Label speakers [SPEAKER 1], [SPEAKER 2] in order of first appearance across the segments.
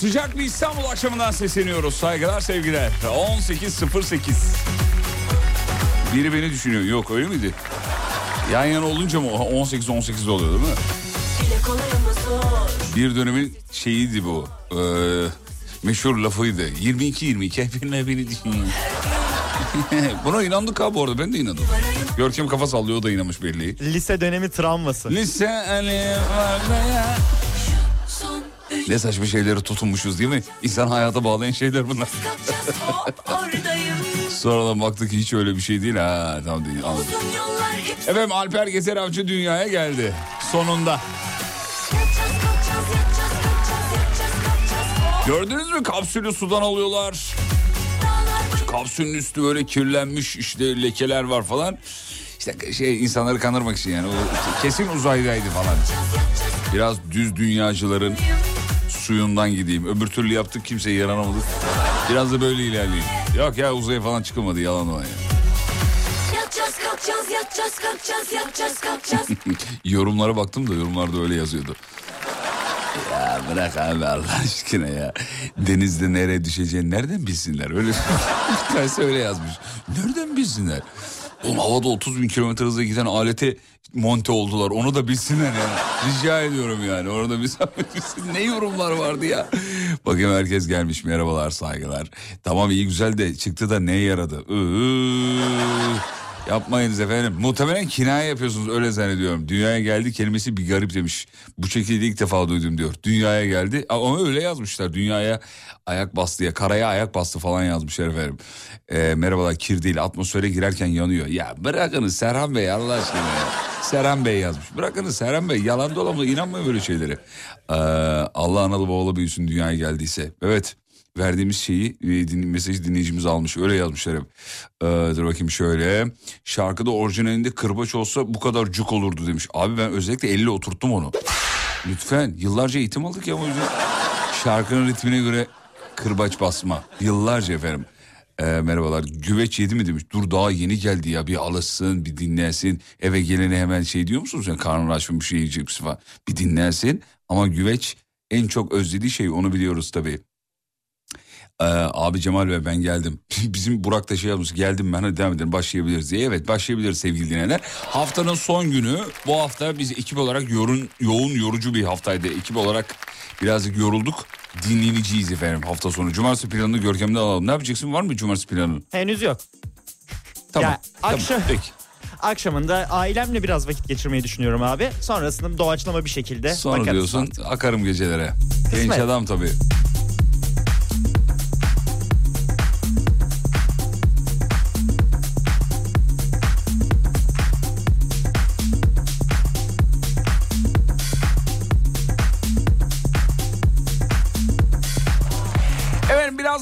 [SPEAKER 1] Sıcak bir İstanbul akşamından sesleniyoruz. Saygılar sevgiler. 18.08. Biri beni düşünüyor. Yok öyle miydi? Yan yana olunca mı 18-18 oluyor değil mi? Bir dönemin şeyiydi bu. Ee, meşhur lafıydı. 22-22 hepinle beni düşünüyor. Buna inandık abi bu arada ben de inandım. Görkem kafa sallıyor o da inanmış belli.
[SPEAKER 2] Lise dönemi travması.
[SPEAKER 1] Lise
[SPEAKER 3] üç
[SPEAKER 1] Ne saçma şeyleri tutunmuşuz değil mi? İnsan hayata bağlayan şeyler bunlar. Sonradan baktık hiç öyle bir şey değil. Ha tamam değil anladım. Efendim Alper Gezer Avcı dünyaya geldi. Sonunda.
[SPEAKER 3] Hop
[SPEAKER 1] Gördünüz mü kapsülü sudan alıyorlar. Kapsülün üstü böyle kirlenmiş işte lekeler var falan. İşte şey insanları kandırmak için yani. O kesin uzaydaydı falan. Biraz düz dünyacıların suyundan gideyim. Öbür türlü yaptık kimseye yaranamadık. Biraz da böyle ilerleyeyim. Yok ya uzaya falan çıkılmadı yalan o ya.
[SPEAKER 3] Yatacağız kalkacağız yatacağız kalkacağız yatacağız kalkacağız
[SPEAKER 1] Yorumlara baktım da yorumlarda öyle yazıyordu. Ya bırak abi Allah aşkına ya. Denizde nereye düşeceğini nereden bilsinler? Öyle bir öyle yazmış. Nereden bilsinler? Oğlum havada 30 bin kilometre hızla giden alete monte oldular. Onu da bilsinler yani. Rica ediyorum yani. Orada bir bilsin. Ne yorumlar vardı ya. Bakayım herkes gelmiş. Merhabalar saygılar. Tamam iyi güzel de çıktı da neye yaradı? Iıı. Yapmayınız efendim. Muhtemelen kinaye yapıyorsunuz öyle zannediyorum. Dünyaya geldi kelimesi bir garip demiş. Bu şekilde ilk defa duydum diyor. Dünyaya geldi ama öyle yazmışlar. Dünyaya ayak bastı ya karaya ayak bastı falan yazmışlar efendim. Ee, merhabalar kir değil atmosfere girerken yanıyor. Ya bırakınız Serhan Bey Allah aşkına ya. Serhan Bey yazmış. Bırakınız Serhan Bey yalan dolamı inanmayın böyle şeylere. Ee, Allah analı babalı büyüsün dünyaya geldiyse. Evet verdiğimiz şeyi e, dinleyicimiz almış öyle yazmışlar hep. Ee, dur bakayım şöyle şarkıda orijinalinde kırbaç olsa bu kadar cuk olurdu demiş. Abi ben özellikle elle oturttum onu. Lütfen yıllarca eğitim aldık ya o yüzden. Şarkının ritmine göre kırbaç basma yıllarca efendim. Ee, merhabalar güveç yedi mi demiş. Dur daha yeni geldi ya bir alışsın bir dinlensin. Eve gelene hemen şey diyor musunuz? Yani karnın aç mı bir şey yiyecek falan. Bir dinlensin ama güveç en çok özlediği şey onu biliyoruz tabii. Ee, abi Cemal ve ben geldim. Bizim Burak da şey yapmış geldim ben hadi devam edelim başlayabiliriz diye. Evet başlayabiliriz sevgili dinleyenler. Haftanın son günü bu hafta biz ekip olarak yoğun, yoğun yorucu bir haftaydı. Ekip olarak birazcık yorulduk. Dinleneceğiz efendim hafta sonu. Cumartesi planını Görkem'de alalım. Ne yapacaksın var mı cumartesi planın?
[SPEAKER 2] Henüz yok.
[SPEAKER 1] Tamam.
[SPEAKER 2] Ya,
[SPEAKER 1] tamam,
[SPEAKER 2] akşam-
[SPEAKER 1] Peki.
[SPEAKER 2] Akşamında ailemle biraz vakit geçirmeyi düşünüyorum abi. Sonrasında doğaçlama bir şekilde
[SPEAKER 1] Sonra diyorsun
[SPEAKER 2] artık.
[SPEAKER 1] akarım gecelere. Genç
[SPEAKER 2] Kısmet.
[SPEAKER 1] adam tabii.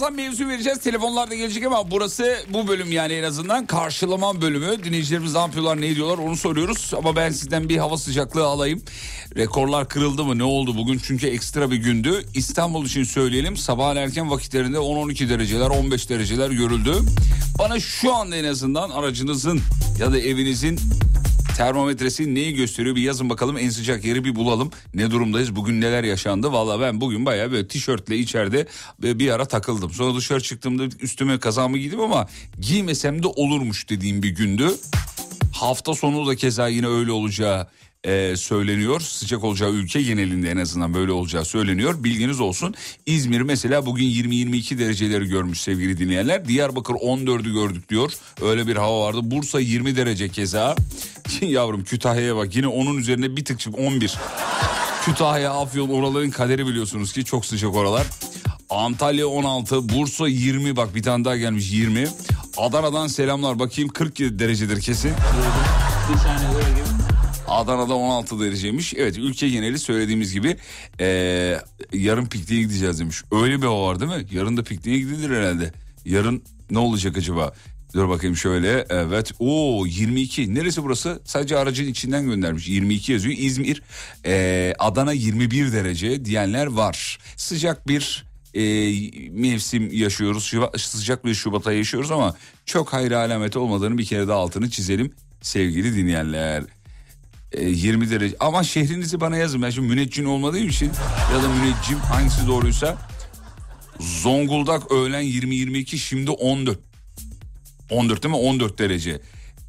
[SPEAKER 1] Birazdan mevzu vereceğiz. Telefonlar da gelecek ama burası bu bölüm yani en azından karşılama bölümü. Dinleyicilerimiz ne yapıyorlar ne ediyorlar onu soruyoruz. Ama ben sizden bir hava sıcaklığı alayım. Rekorlar kırıldı mı ne oldu bugün çünkü ekstra bir gündü. İstanbul için söyleyelim sabahın erken vakitlerinde 10-12 dereceler 15 dereceler görüldü. Bana şu anda en azından aracınızın ya da evinizin Termometresi neyi gösteriyor bir yazın bakalım en sıcak yeri bir bulalım. Ne durumdayız bugün neler yaşandı. Valla ben bugün bayağı böyle tişörtle içeride bir ara takıldım. Sonra dışarı çıktığımda üstüme kazağımı giydim ama giymesem de olurmuş dediğim bir gündü. Hafta sonu da keza yine öyle olacağı e, söyleniyor. Sıcak olacağı ülke genelinde en azından böyle olacağı söyleniyor. Bilginiz olsun. İzmir mesela bugün 20-22 dereceleri görmüş sevgili dinleyenler. Diyarbakır 14'ü gördük diyor. Öyle bir hava vardı. Bursa 20 derece keza. Yavrum Kütahya'ya bak yine onun üzerine bir tık çık 11. Kütahya, Afyon oraların kaderi biliyorsunuz ki çok sıcak oralar. Antalya 16, Bursa 20 bak bir tane daha gelmiş 20. Adana'dan selamlar bakayım 40 derecedir kesin. Adana'da 16 dereceymiş. Evet ülke geneli söylediğimiz gibi eee, yarın pikniğe gideceğiz demiş. Öyle bir hava var değil mi? Yarın da pikniğe gidilir herhalde. Yarın ne olacak acaba? Dur bakayım şöyle. Evet. Oo 22. Neresi burası? Sadece aracın içinden göndermiş. 22 yazıyor. İzmir. eee, Adana 21 derece diyenler var. Sıcak bir eee, mevsim yaşıyoruz. Şubat, sıcak bir Şubat ayı yaşıyoruz ama çok hayra alameti olmadığını bir kere daha altını çizelim sevgili dinleyenler. E, 20 derece ama şehrinizi bana yazın ben şimdi müneccin olmadığım için ya da müneccim hangisi doğruysa Zonguldak öğlen 20-22 şimdi 14 14 değil mi 14 derece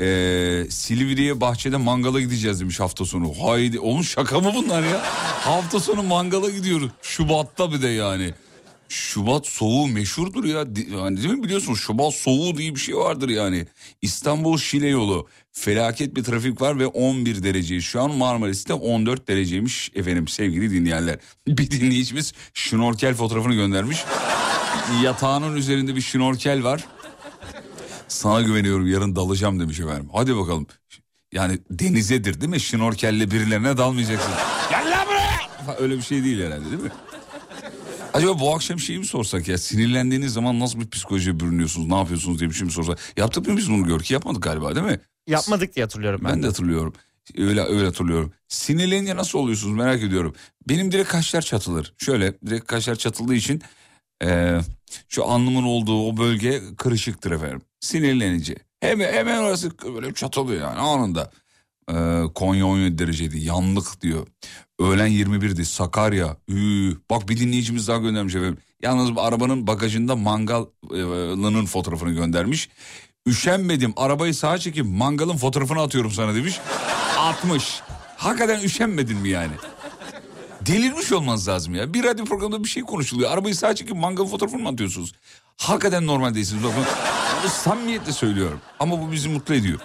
[SPEAKER 1] Ee, Silivri'ye bahçede mangala gideceğiz demiş hafta sonu. Haydi oğlum şaka mı bunlar ya? hafta sonu mangala gidiyoruz. Şubat'ta bir de yani. Şubat soğuğu meşhurdur ya. Yani değil mi biliyorsun Şubat soğuğu diye bir şey vardır yani. İstanbul Şile yolu. Felaket bir trafik var ve 11 derece. Şu an Marmaris'te 14 dereceymiş efendim sevgili dinleyenler. Bir dinleyicimiz şnorkel fotoğrafını göndermiş. Yatağının üzerinde bir şnorkel var. Sana güveniyorum yarın dalacağım demiş efendim. Hadi bakalım. Yani denizedir değil mi? Şnorkelle birilerine dalmayacaksın. Gel lan buraya! Öyle bir şey değil herhalde değil mi? Acaba bu akşam şeyi mi sorsak ya? Sinirlendiğiniz zaman nasıl bir psikolojiye bürünüyorsunuz? Ne yapıyorsunuz diye bir şey mi sorsak? Yaptık mı biz bunu gör ki? Yapmadık galiba değil mi?
[SPEAKER 2] Yapmadık diye hatırlıyorum ben.
[SPEAKER 1] Ben de hatırlıyorum. Öyle öyle hatırlıyorum. Sinirlenince nasıl oluyorsunuz merak ediyorum. Benim direkt kaşlar çatılır. Şöyle direkt kaşlar çatıldığı için eee, şu alnımın olduğu o bölge kırışıktır efendim. Sinirlenince. Hemen, hemen orası böyle çatılıyor yani anında. Eee, Konya 17 dereceydi yandık diyor. Öğlen 21'di Sakarya. Üü. Bak bir dinleyicimiz daha göndermiş efendim. Yalnız arabanın bagajında mangalının fotoğrafını göndermiş. Üşenmedim arabayı sağa çekip mangalın fotoğrafını atıyorum sana demiş. Atmış. Hakikaten üşenmedin mi yani? Delirmiş olmanız lazım ya. Bir radyo programında bir şey konuşuluyor. Arabayı sağa çekip mangalın fotoğrafını mı atıyorsunuz? Hakikaten normal değilsiniz. Bakın samimiyetle söylüyorum. Ama bu bizi mutlu ediyor.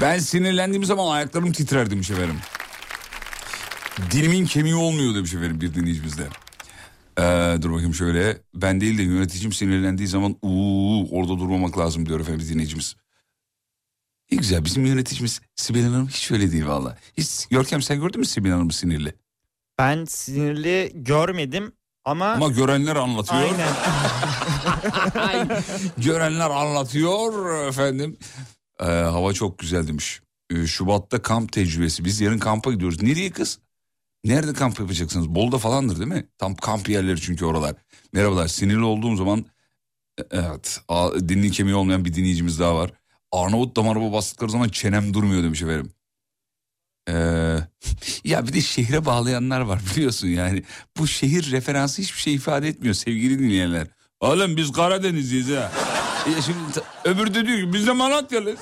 [SPEAKER 1] Ben sinirlendiğim zaman ayaklarım titrer demiş efendim. Dilimin kemiği olmuyor demiş efendim bir dinleyicimiz de. Ee, dur bakayım şöyle. Ben değil de yöneticim sinirlendiği zaman uuu orada durmamak lazım diyor efendim bir dinleyicimiz. Ne güzel bizim yöneticimiz Sibel Hanım hiç öyle değil valla. Hiç, Görkem sen gördün mü Sibel Hanım'ı sinirli?
[SPEAKER 2] Ben sinirli görmedim ama,
[SPEAKER 1] Ama görenler anlatıyor.
[SPEAKER 2] aynen.
[SPEAKER 1] Görenler anlatıyor efendim. Ee, hava çok güzel demiş. Ee, Şubat'ta kamp tecrübesi. Biz yarın kampa gidiyoruz. Nereye kız? Nerede kamp yapacaksınız? Bolu'da falandır değil mi? Tam kamp yerleri çünkü oralar. Merhabalar sinirli olduğum zaman e, evet dilinin kemiği olmayan bir dinleyicimiz daha var. Arnavut damarıma bastıkları zaman çenem durmuyor demiş efendim. Ee, ya bir de şehre bağlayanlar var biliyorsun yani. Bu şehir referansı hiçbir şey ifade etmiyor sevgili dinleyenler. Oğlum biz Karadenizliyiz ha. E şimdi öbürü de diyor ki biz de Malatyalıyız.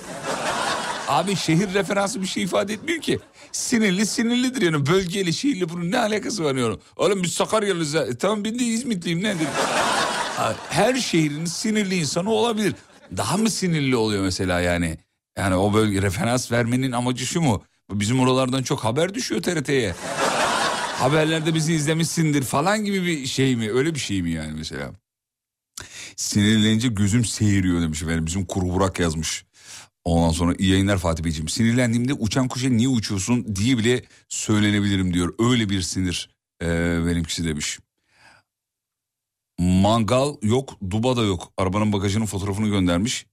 [SPEAKER 1] Abi şehir referansı bir şey ifade etmiyor ki. Sinirli sinirlidir yani bölgeyle şehirle bunun ne alakası var yani. Oğlum biz Sakaryalıyız. E, tamam ben de İzmitliyim nedir? Her şehrin sinirli insanı olabilir. Daha mı sinirli oluyor mesela yani? Yani o bölge referans vermenin amacı şu mu? Bizim oralardan çok haber düşüyor TRT'ye. Haberlerde bizi izlemişsindir falan gibi bir şey mi? Öyle bir şey mi yani mesela? Sinirlenince gözüm seyiriyor demiş efendim. Bizim kuru Burak yazmış. Ondan sonra iyi yayınlar Fatih Beyciğim. Sinirlendiğimde uçan kuşa niye uçuyorsun diye bile söylenebilirim diyor. Öyle bir sinir ee, benimkisi demiş. Mangal yok, duba da yok. Arabanın bagajının fotoğrafını göndermiş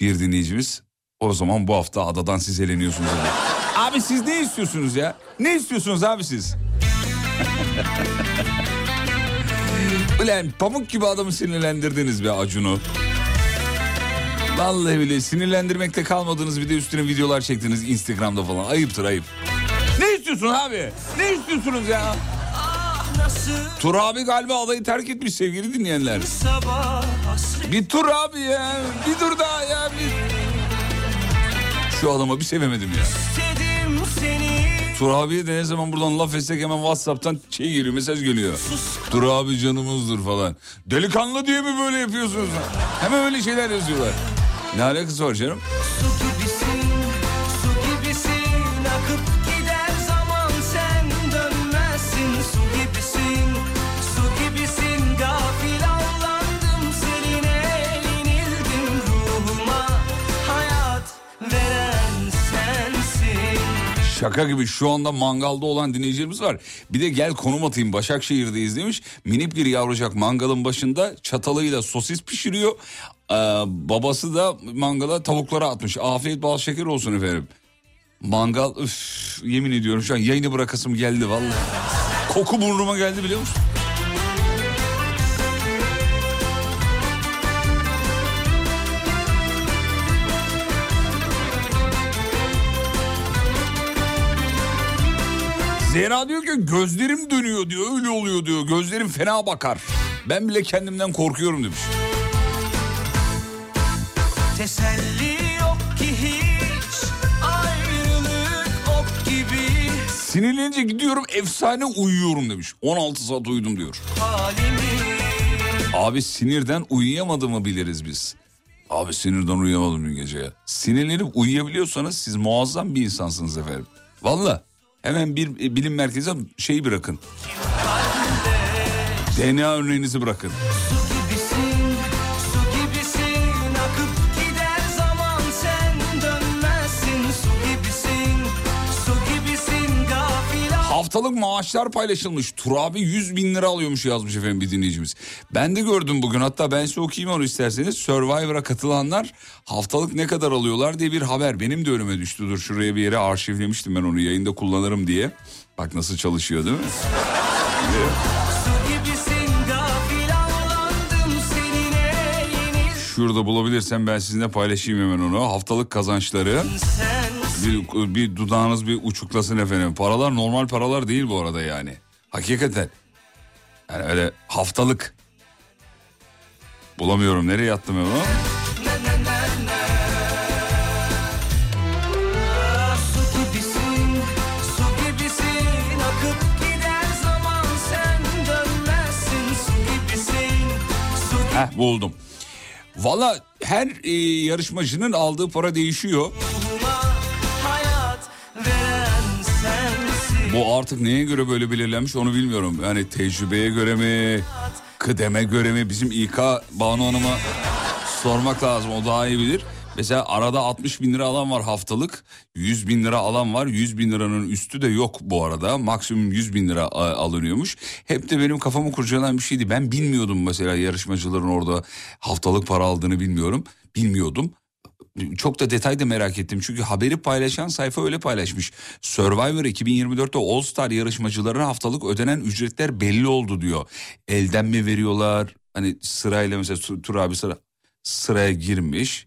[SPEAKER 1] bir dinleyicimiz. O zaman bu hafta adadan siz eleniyorsunuz. Dedi. Abi siz ne istiyorsunuz ya? Ne istiyorsunuz abi siz? Ulan pamuk gibi adamı sinirlendirdiniz be Acun'u. Vallahi bile sinirlendirmekte kalmadınız bir de üstüne videolar çektiniz Instagram'da falan. Ayıptır ayıp. Ne istiyorsun abi? Ne istiyorsunuz ya? Tur abi galiba adayı terk etmiş sevgili dinleyenler. Bir tur abi ya. Bir tur daha ya. Bir... Şu adama bir sevemedim ya. Tur abiye de ne zaman buradan laf etsek hemen Whatsapp'tan şey geliyor mesaj geliyor. Tur abi canımızdır falan. Delikanlı diye mi böyle yapıyorsunuz? Hemen öyle şeyler yazıyorlar. Ne alakası var canım? Şaka gibi şu anda mangalda olan dinleyicilerimiz var. Bir de gel konum atayım Başakşehir'deyiz demiş. Minik bir yavrucak mangalın başında çatalıyla sosis pişiriyor. Ee, babası da mangala tavuklara atmış. Afiyet bal şeker olsun efendim. Mangal üf, yemin ediyorum şu an yayını bırakasım geldi vallahi. Koku burnuma geldi biliyor musun? Zehra diyor ki gözlerim dönüyor diyor öyle oluyor diyor gözlerim fena bakar. Ben bile kendimden korkuyorum demiş.
[SPEAKER 4] Teselli yok ki hiç Ayrılık ok gibi
[SPEAKER 1] Sinirlenince gidiyorum efsane uyuyorum demiş. 16 saat uyudum diyor.
[SPEAKER 4] halimi
[SPEAKER 1] Abi sinirden uyuyamadığımı biliriz biz. Abi sinirden uyuyamadım dün gece ya. Sinirlenip uyuyabiliyorsanız siz muazzam bir insansınız efendim. Valla hemen bir e, bilim merkezine şeyi bırakın. DNA örneğinizi bırakın. Haftalık maaşlar paylaşılmış. Turabi 100 bin lira alıyormuş yazmış efendim bir dinleyicimiz. Ben de gördüm bugün hatta ben size okuyayım onu isterseniz. Survivor'a katılanlar haftalık ne kadar alıyorlar diye bir haber. Benim de önüme düştü. Dur şuraya bir yere arşivlemiştim ben onu yayında kullanırım diye. Bak nasıl çalışıyor değil mi? Şurada bulabilirsem ben sizinle paylaşayım hemen onu. Haftalık kazançları.
[SPEAKER 4] sen
[SPEAKER 1] Bir, bir dudağınız bir uçuklasın efendim. Paralar normal paralar değil bu arada yani. Hakikaten. Yani öyle haftalık. Bulamıyorum. Nereye attım ben onu? Heh buldum. Valla her e, yarışmacının aldığı para değişiyor. Bu artık neye göre böyle belirlenmiş onu bilmiyorum. Yani tecrübeye göre mi, kıdeme göre mi bizim İK Banu Hanım'a sormak lazım o daha iyi bilir. Mesela arada 60 bin lira alan var haftalık. 100 bin lira alan var. 100 bin liranın üstü de yok bu arada. Maksimum 100 bin lira alınıyormuş. Hep de benim kafamı kurcalayan bir şeydi. Ben bilmiyordum mesela yarışmacıların orada haftalık para aldığını bilmiyorum. Bilmiyordum. Çok da detay da merak ettim. Çünkü haberi paylaşan sayfa öyle paylaşmış. Survivor 2024'te All Star yarışmacılarına haftalık ödenen ücretler belli oldu diyor. Elden mi veriyorlar? Hani sırayla mesela Tur abi sıra, sıraya girmiş.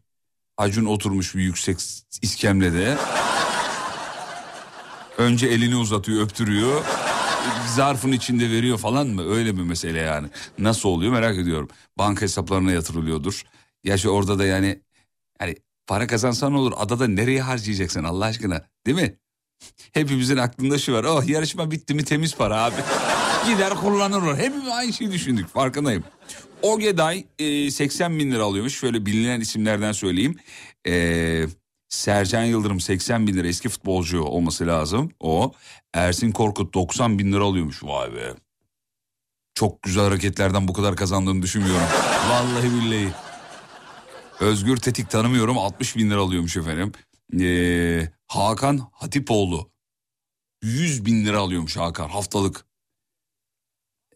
[SPEAKER 1] Acun oturmuş bir yüksek iskemlede. Önce elini uzatıyor, öptürüyor. Zarfın içinde veriyor falan mı? Öyle mi mesele yani? Nasıl oluyor merak ediyorum. Banka hesaplarına yatırılıyordur. Gerçi orada da yani para kazansan olur? Adada nereye harcayacaksın Allah aşkına? Değil mi? Hepimizin aklında şu var. Oh yarışma bitti mi temiz para abi. Gider kullanılır. Hepimiz aynı şeyi düşündük farkındayım. Ogeday e, 80 bin lira alıyormuş. Şöyle bilinen isimlerden söyleyeyim. E, Sercan Yıldırım 80 bin lira eski futbolcu olması lazım. O. Ersin Korkut 90 bin lira alıyormuş. Vay be. Çok güzel hareketlerden bu kadar kazandığını düşünmüyorum. Vallahi billahi. Özgür Tetik tanımıyorum 60 bin lira alıyormuş efendim. Ee, Hakan Hatipoğlu 100 bin lira alıyormuş Hakan haftalık.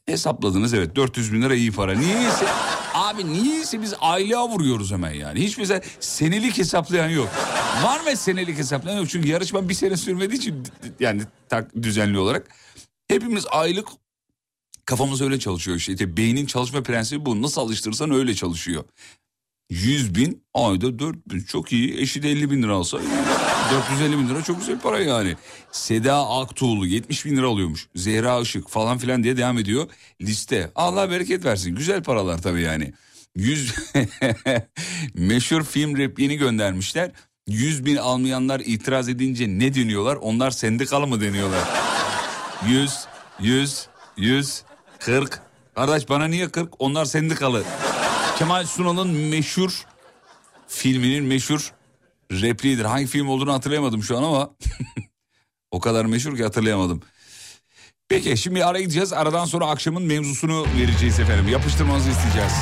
[SPEAKER 1] Hesapladınız evet 400 bin lira iyi para. Niyeyse abi niyeyse biz aylığa vuruyoruz hemen yani. Hiç mesela senelik hesaplayan yok. Var mı senelik hesaplayan yok. Çünkü yarışma bir sene sürmediği için yani tak, düzenli olarak. Hepimiz aylık kafamız öyle çalışıyor işte. İşte beynin çalışma prensibi bu. Nasıl alıştırırsan öyle çalışıyor. 100 bin ayda 4 bin çok iyi. Eşi de 50 bin lira alsa 450 bin lira çok güzel para yani. Seda Aktuğlu 70 bin lira alıyormuş. Zehra Işık falan filan diye devam ediyor liste. Allah bereket versin güzel paralar tabii yani. 100 meşhur film repliğini göndermişler. 100 bin almayanlar itiraz edince ne deniyorlar? Onlar sendikalı mı deniyorlar? 100, 100, 100, 40. Kardeş bana niye 40? Onlar sendikalı. Kemal Sunal'ın meşhur filminin meşhur repliğidir. Hangi film olduğunu hatırlayamadım şu an ama o kadar meşhur ki hatırlayamadım. Peki şimdi ara gideceğiz. Aradan sonra akşamın mevzusunu vereceğiz efendim. Yapıştırmanızı isteyeceğiz.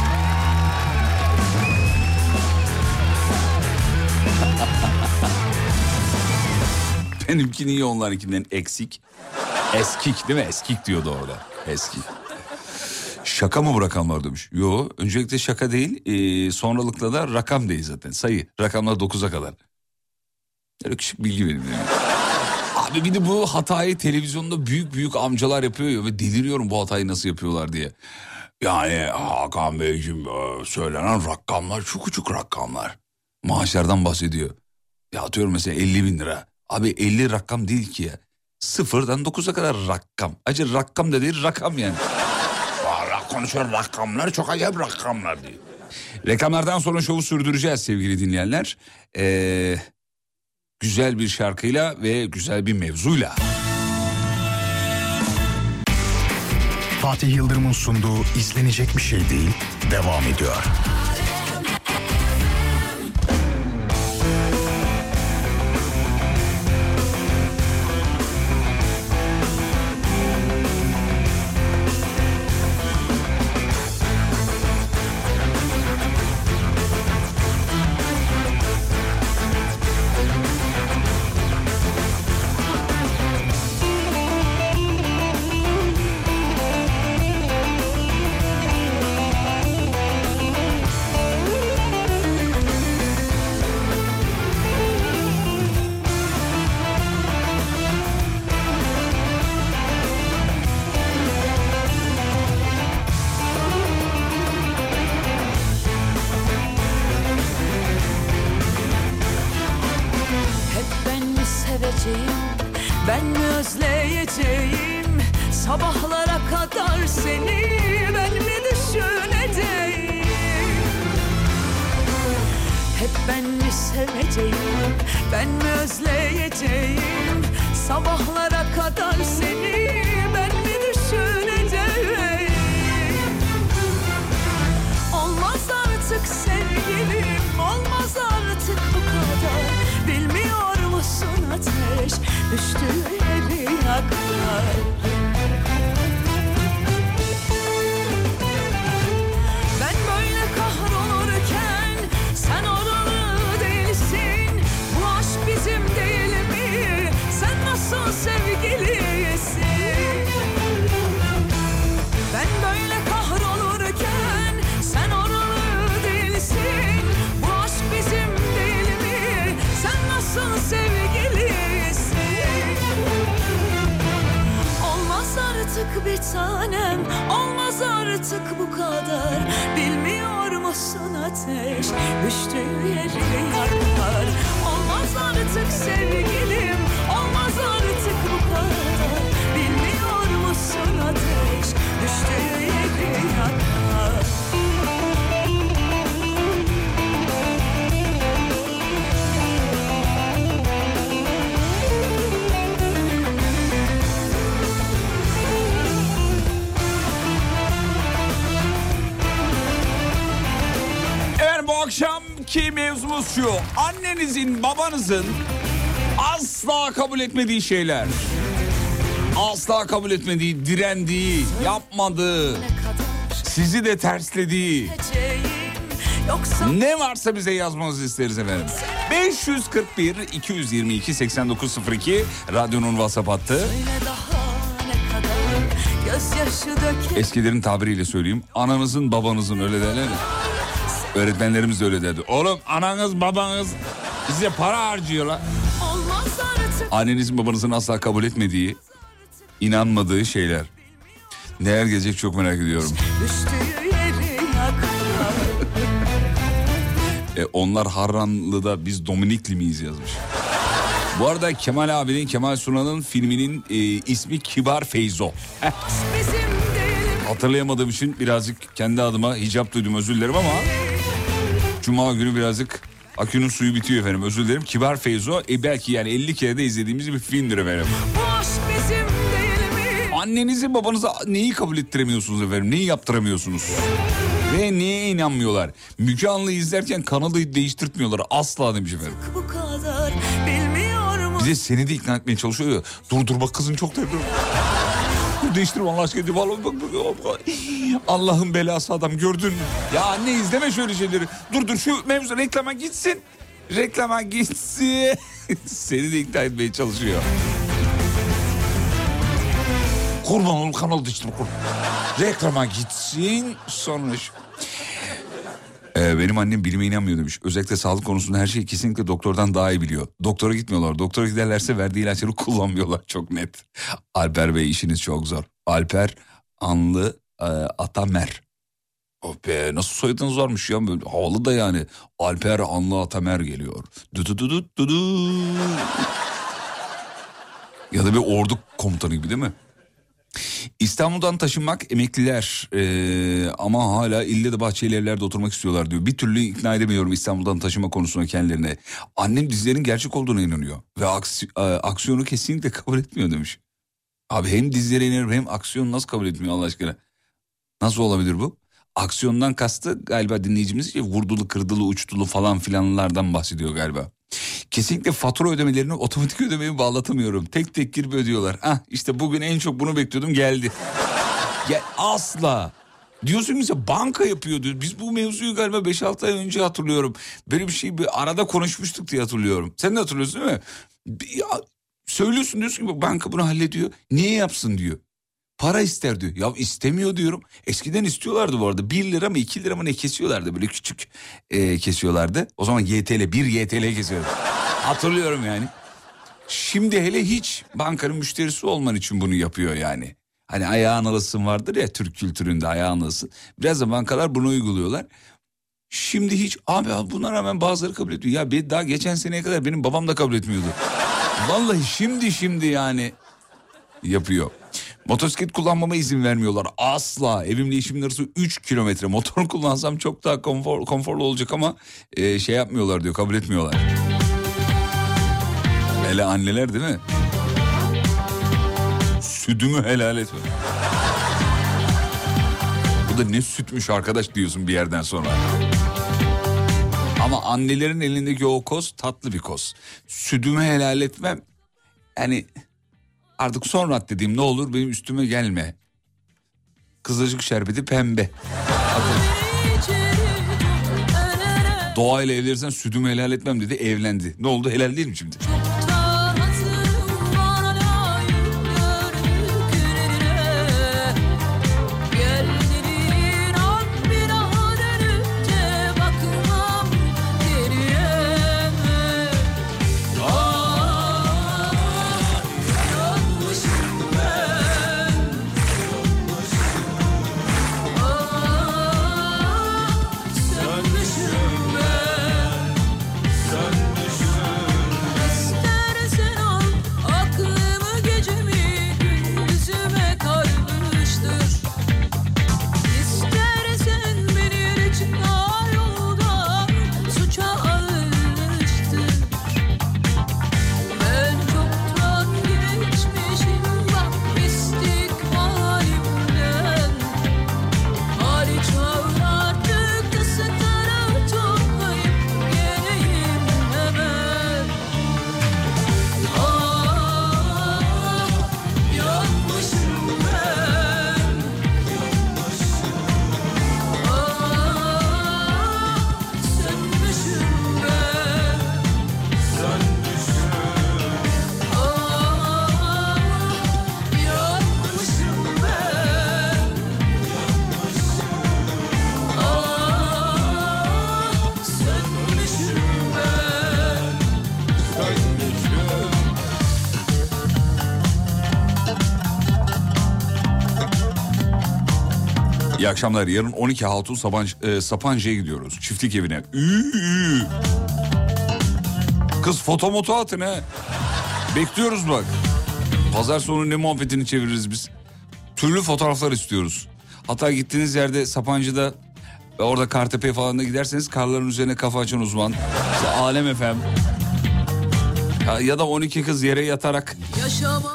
[SPEAKER 1] Benimki niye onlarınkinden eksik? Eskik değil mi? Eskik diyordu orada. Eskik. Şaka mı bu rakamlar demiş. Yo öncelikle şaka değil ee, sonralıkla da rakam değil zaten sayı. Rakamlar 9'a kadar. Öyle küçük bilgi benim yani. Abi bir de bu hatayı televizyonda büyük büyük amcalar yapıyor ya ve deliriyorum bu hatayı nasıl yapıyorlar diye. Yani Hakan Beyciğim e, söylenen rakamlar çok küçük rakamlar. Maaşlardan bahsediyor. Ya atıyorum mesela 50 bin lira. Abi 50 rakam değil ki ya. Sıfırdan 9'a kadar rakam. Acı rakam da değil rakam yani. Konuşuyor rakamlar çok acayip rakamlar diyor. Reklamlardan sonra şovu sürdüreceğiz sevgili dinleyenler. Ee, güzel bir şarkıyla ve güzel bir mevzuyla.
[SPEAKER 5] Fatih Yıldırım'ın sunduğu izlenecek bir şey değil devam ediyor.
[SPEAKER 6] olsun sevgilisi Olmaz artık bir tanem Olmaz
[SPEAKER 3] artık bu kadar. Bilmiyor musun ateş? Düştüğü yeri yakar. Olmaz artık sevgilim Olmaz artık bu kadar. Bilmiyor musun ateş? Düştüğü yeri yakar.
[SPEAKER 1] Akşamki mevzumuz şu. Annenizin, babanızın asla kabul etmediği şeyler. Asla kabul etmediği, direndiği, yapmadığı, sizi de terslediği. Ne varsa bize yazmanızı isteriz efendim. 541 222 8902 radyonun WhatsApp hattı. Eskilerin tabiriyle söyleyeyim. Ananızın babanızın öyle derler ya. Öğretmenlerimiz de öyle derdi. Oğlum ananız babanız size para harcıyorlar. Annenizin babanızın asla kabul etmediği, inanmadığı şeyler. Neler gelecek çok merak ediyorum. E, onlar Harranlı'da biz Dominikli miyiz yazmış. Bu arada Kemal abinin, Kemal Sunal'ın filminin e, ismi Kibar Feyzo. Hatırlayamadığım için birazcık kendi adıma hicap duydum özür dilerim ama... Cuma günü birazcık akünün suyu bitiyor efendim özür dilerim. Kibar Feyzo e, belki yani 50 kere de izlediğimiz bir filmdir efendim. Annenizi babanıza neyi kabul ettiremiyorsunuz efendim? Neyi yaptıramıyorsunuz? Ve niye inanmıyorlar? Müge Anlı izlerken kanalı değiştirtmiyorlar asla demiş efendim. Bize seni de ikna etmeye çalışıyor ya. Dur dur bak kızın çok terbiye. Değiştirme Allah aşkına. Allah'ın belası adam gördün mü? Ya anne izleme şöyle şeyleri. Dur dur şu mevzu reklama gitsin. Reklama gitsin. seni de ikna etmeye çalışıyor. Kurban ol kanal değiştirme kurban. Reklama gitsin sonra şu... Ee, benim annem bilime inanmıyor demiş. Özellikle sağlık konusunda her şeyi kesinlikle doktordan daha iyi biliyor. Doktora gitmiyorlar. Doktora giderlerse verdiği ilaçları kullanmıyorlar çok net. Alper Bey işiniz çok zor. Alper Anlı e, Atamer. Oh be nasıl soyadınız varmış ya böyle havalı da yani. Alper Anlı Atamer geliyor. Du du du du du du. ya da bir ordu komutanı gibi değil mi? İstanbul'dan taşınmak emekliler eee, ama hala ille de bahçeli evlerde oturmak istiyorlar diyor. Bir türlü ikna edemiyorum İstanbul'dan taşıma konusunda kendilerine. Annem dizilerin gerçek olduğuna inanıyor ve aksi- e, aksiyonu kesinlikle kabul etmiyor demiş. Abi hem dizilere inanıyorum hem aksiyonu nasıl kabul etmiyor Allah aşkına? Nasıl olabilir bu? Aksiyondan kastı galiba dinleyicimiz vurdulu kırdılı uçtulu falan filanlardan bahsediyor galiba. Kesinlikle fatura ödemelerini otomatik ödemeye bağlatamıyorum. Tek tek girip ödüyorlar. Ah işte bugün en çok bunu bekliyordum geldi. Ya asla. Diyorsun mesela banka yapıyor diyor. Biz bu mevzuyu galiba 5-6 ay önce hatırlıyorum. Böyle bir şey bir arada konuşmuştuk diye hatırlıyorum. Sen de hatırlıyorsun değil mi? Ya, söylüyorsun diyorsun ki banka bunu hallediyor. Niye yapsın diyor. Para ister diyor. Ya istemiyor diyorum. Eskiden istiyorlardı bu arada. 1 lira mı 2 lira mı ne kesiyorlardı böyle küçük e, kesiyorlardı. O zaman YTL 1 YTL kesiyordu. Hatırlıyorum yani. Şimdi hele hiç bankanın müşterisi olman için bunu yapıyor yani. Hani ayağın alısın vardır ya Türk kültüründe ayağın alısın. Biraz da bankalar bunu uyguluyorlar. Şimdi hiç abi buna rağmen bazıları kabul ediyor. Ya ben daha geçen seneye kadar benim babam da kabul etmiyordu. Vallahi şimdi şimdi yani yapıyor. Motosiklet kullanmama izin vermiyorlar. Asla. Evimle işimin arası 3 kilometre. Motor kullansam çok daha konfor, konforlu olacak ama e, şey yapmıyorlar diyor. Kabul etmiyorlar. Hele anneler değil mi? Sütümü helal etme. Bu da ne sütmüş arkadaş diyorsun bir yerden sonra. Ama annelerin elindeki o koz tatlı bir koz. Sütümü helal etmem. Yani artık son raddediğim ne olur benim üstüme gelme. Kızılcık şerbeti pembe. Doğayla evlenirsen sütümü helal etmem dedi evlendi. Ne oldu helal değil mi şimdi? Akşamlar. Yarın 12 Hatun Sabancı, e, Sapanca'ya gidiyoruz. Çiftlik evine. Üü. Kız foto moto atın he. Bekliyoruz bak. Pazar sonu ne muhabbetini çeviririz biz. Türlü fotoğraflar istiyoruz. Hatta gittiğiniz yerde Sapancı'da ve orada Kartepe falan da giderseniz karların üzerine kafa açan uzman. İşte Alem Efem. Ya, ya da 12 kız yere yatarak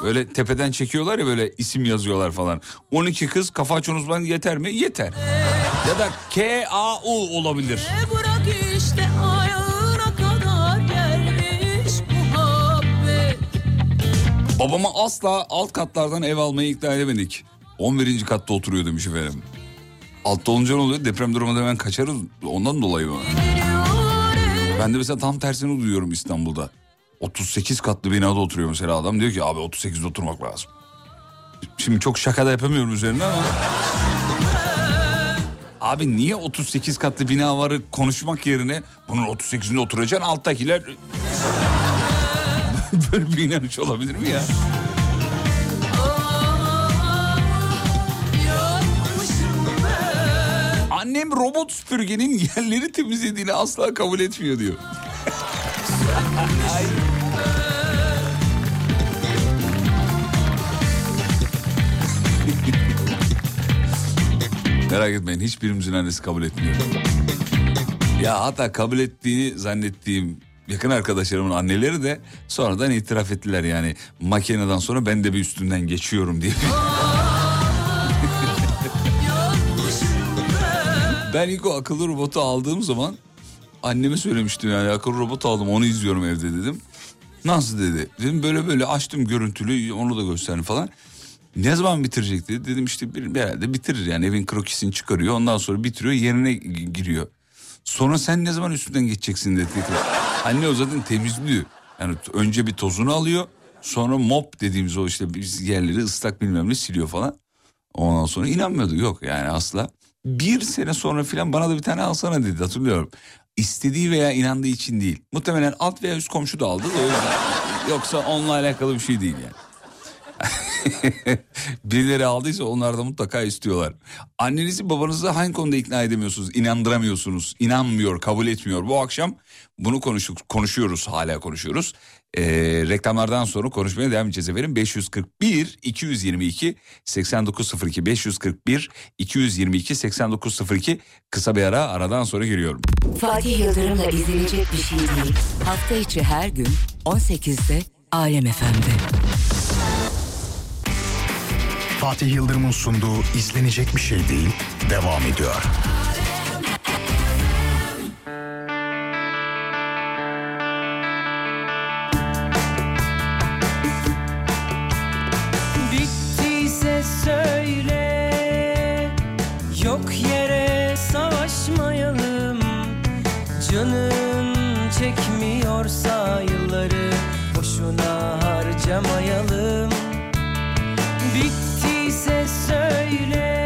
[SPEAKER 1] böyle tepeden çekiyorlar ya böyle isim yazıyorlar falan. 12 kız kafa açan uzman yeter mi? Yeter. Ya da K-A-U olabilir.
[SPEAKER 7] İşte muhabbet
[SPEAKER 1] Babama asla alt katlardan ev almayı ikna edemedik. 11. katta oturuyor demiş efendim. Altta olunca ne oluyor? Deprem durumunda hemen kaçarız. Ondan dolayı mı? Ben de mesela tam tersini duyuyorum İstanbul'da. 38 katlı binada oturuyor mesela adam. Diyor ki abi 38'de oturmak lazım. Şimdi çok şaka da yapamıyorum üzerine ama... Abi niye 38 katlı bina varı konuşmak yerine bunun 38'inde oturacaksın alttakiler... Böyle bir inanış olabilir mi ya? Annem robot süpürgenin yerleri temizlediğini asla kabul etmiyor diyor. Merak etmeyin hiçbirimizin annesi kabul etmiyor. Ya hatta kabul ettiğini zannettiğim yakın arkadaşlarımın anneleri de sonradan itiraf ettiler yani. Makineden sonra ben de bir üstünden geçiyorum diye. ben ilk o akıllı robotu aldığım zaman anneme söylemiştim yani akıllı robot aldım onu izliyorum evde dedim. Nasıl dedi. Dedim böyle böyle açtım görüntülü onu da gösterdim falan. Ne zaman bitirecek dedi. Dedim işte bir, herhalde bitirir yani evin krokisini çıkarıyor ondan sonra bitiriyor yerine gi- giriyor. Sonra sen ne zaman üstünden geçeceksin dedi. Anne o zaten temizliyor. Yani önce bir tozunu alıyor sonra mop dediğimiz o işte biz yerleri ıslak bilmem ne siliyor falan. Ondan sonra inanmıyordu yok yani asla. Bir sene sonra filan bana da bir tane alsana dedi hatırlıyorum. İstediği veya inandığı için değil. Muhtemelen alt veya üst komşu da aldı da. Yoksa onunla alakalı bir şey değil yani. Birileri aldıysa onlar da mutlaka istiyorlar. Annenizi babanızı hangi konuda ikna edemiyorsunuz, inandıramıyorsunuz, inanmıyor, kabul etmiyor. Bu akşam bunu konuşuyoruz, konuşuyoruz hala konuşuyoruz. Ee, reklamlardan sonra konuşmaya devam edeceğiz efendim. 541 222 8902 541 222 8902 kısa bir ara aradan sonra geliyorum.
[SPEAKER 8] Fatih Yıldırım'la izlenecek bir şey değil. Hafta içi her gün 18'de Alem FM'de.
[SPEAKER 2] Fatih Yıldırım'ın sunduğu izlenecek bir şey değil devam ediyor.
[SPEAKER 5] Çekmiyorsa yılları Boşuna harcamayalım. Bittiyse söyle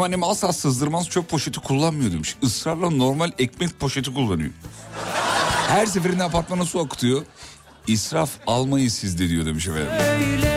[SPEAKER 1] Benim annem asla sızdırmaz çöp poşeti kullanmıyor demiş. Israrla normal ekmek poşeti kullanıyor. Her seferinde apartmana su akıtıyor. İsraf almayın siz de diyor demiş efendim.
[SPEAKER 5] Öyle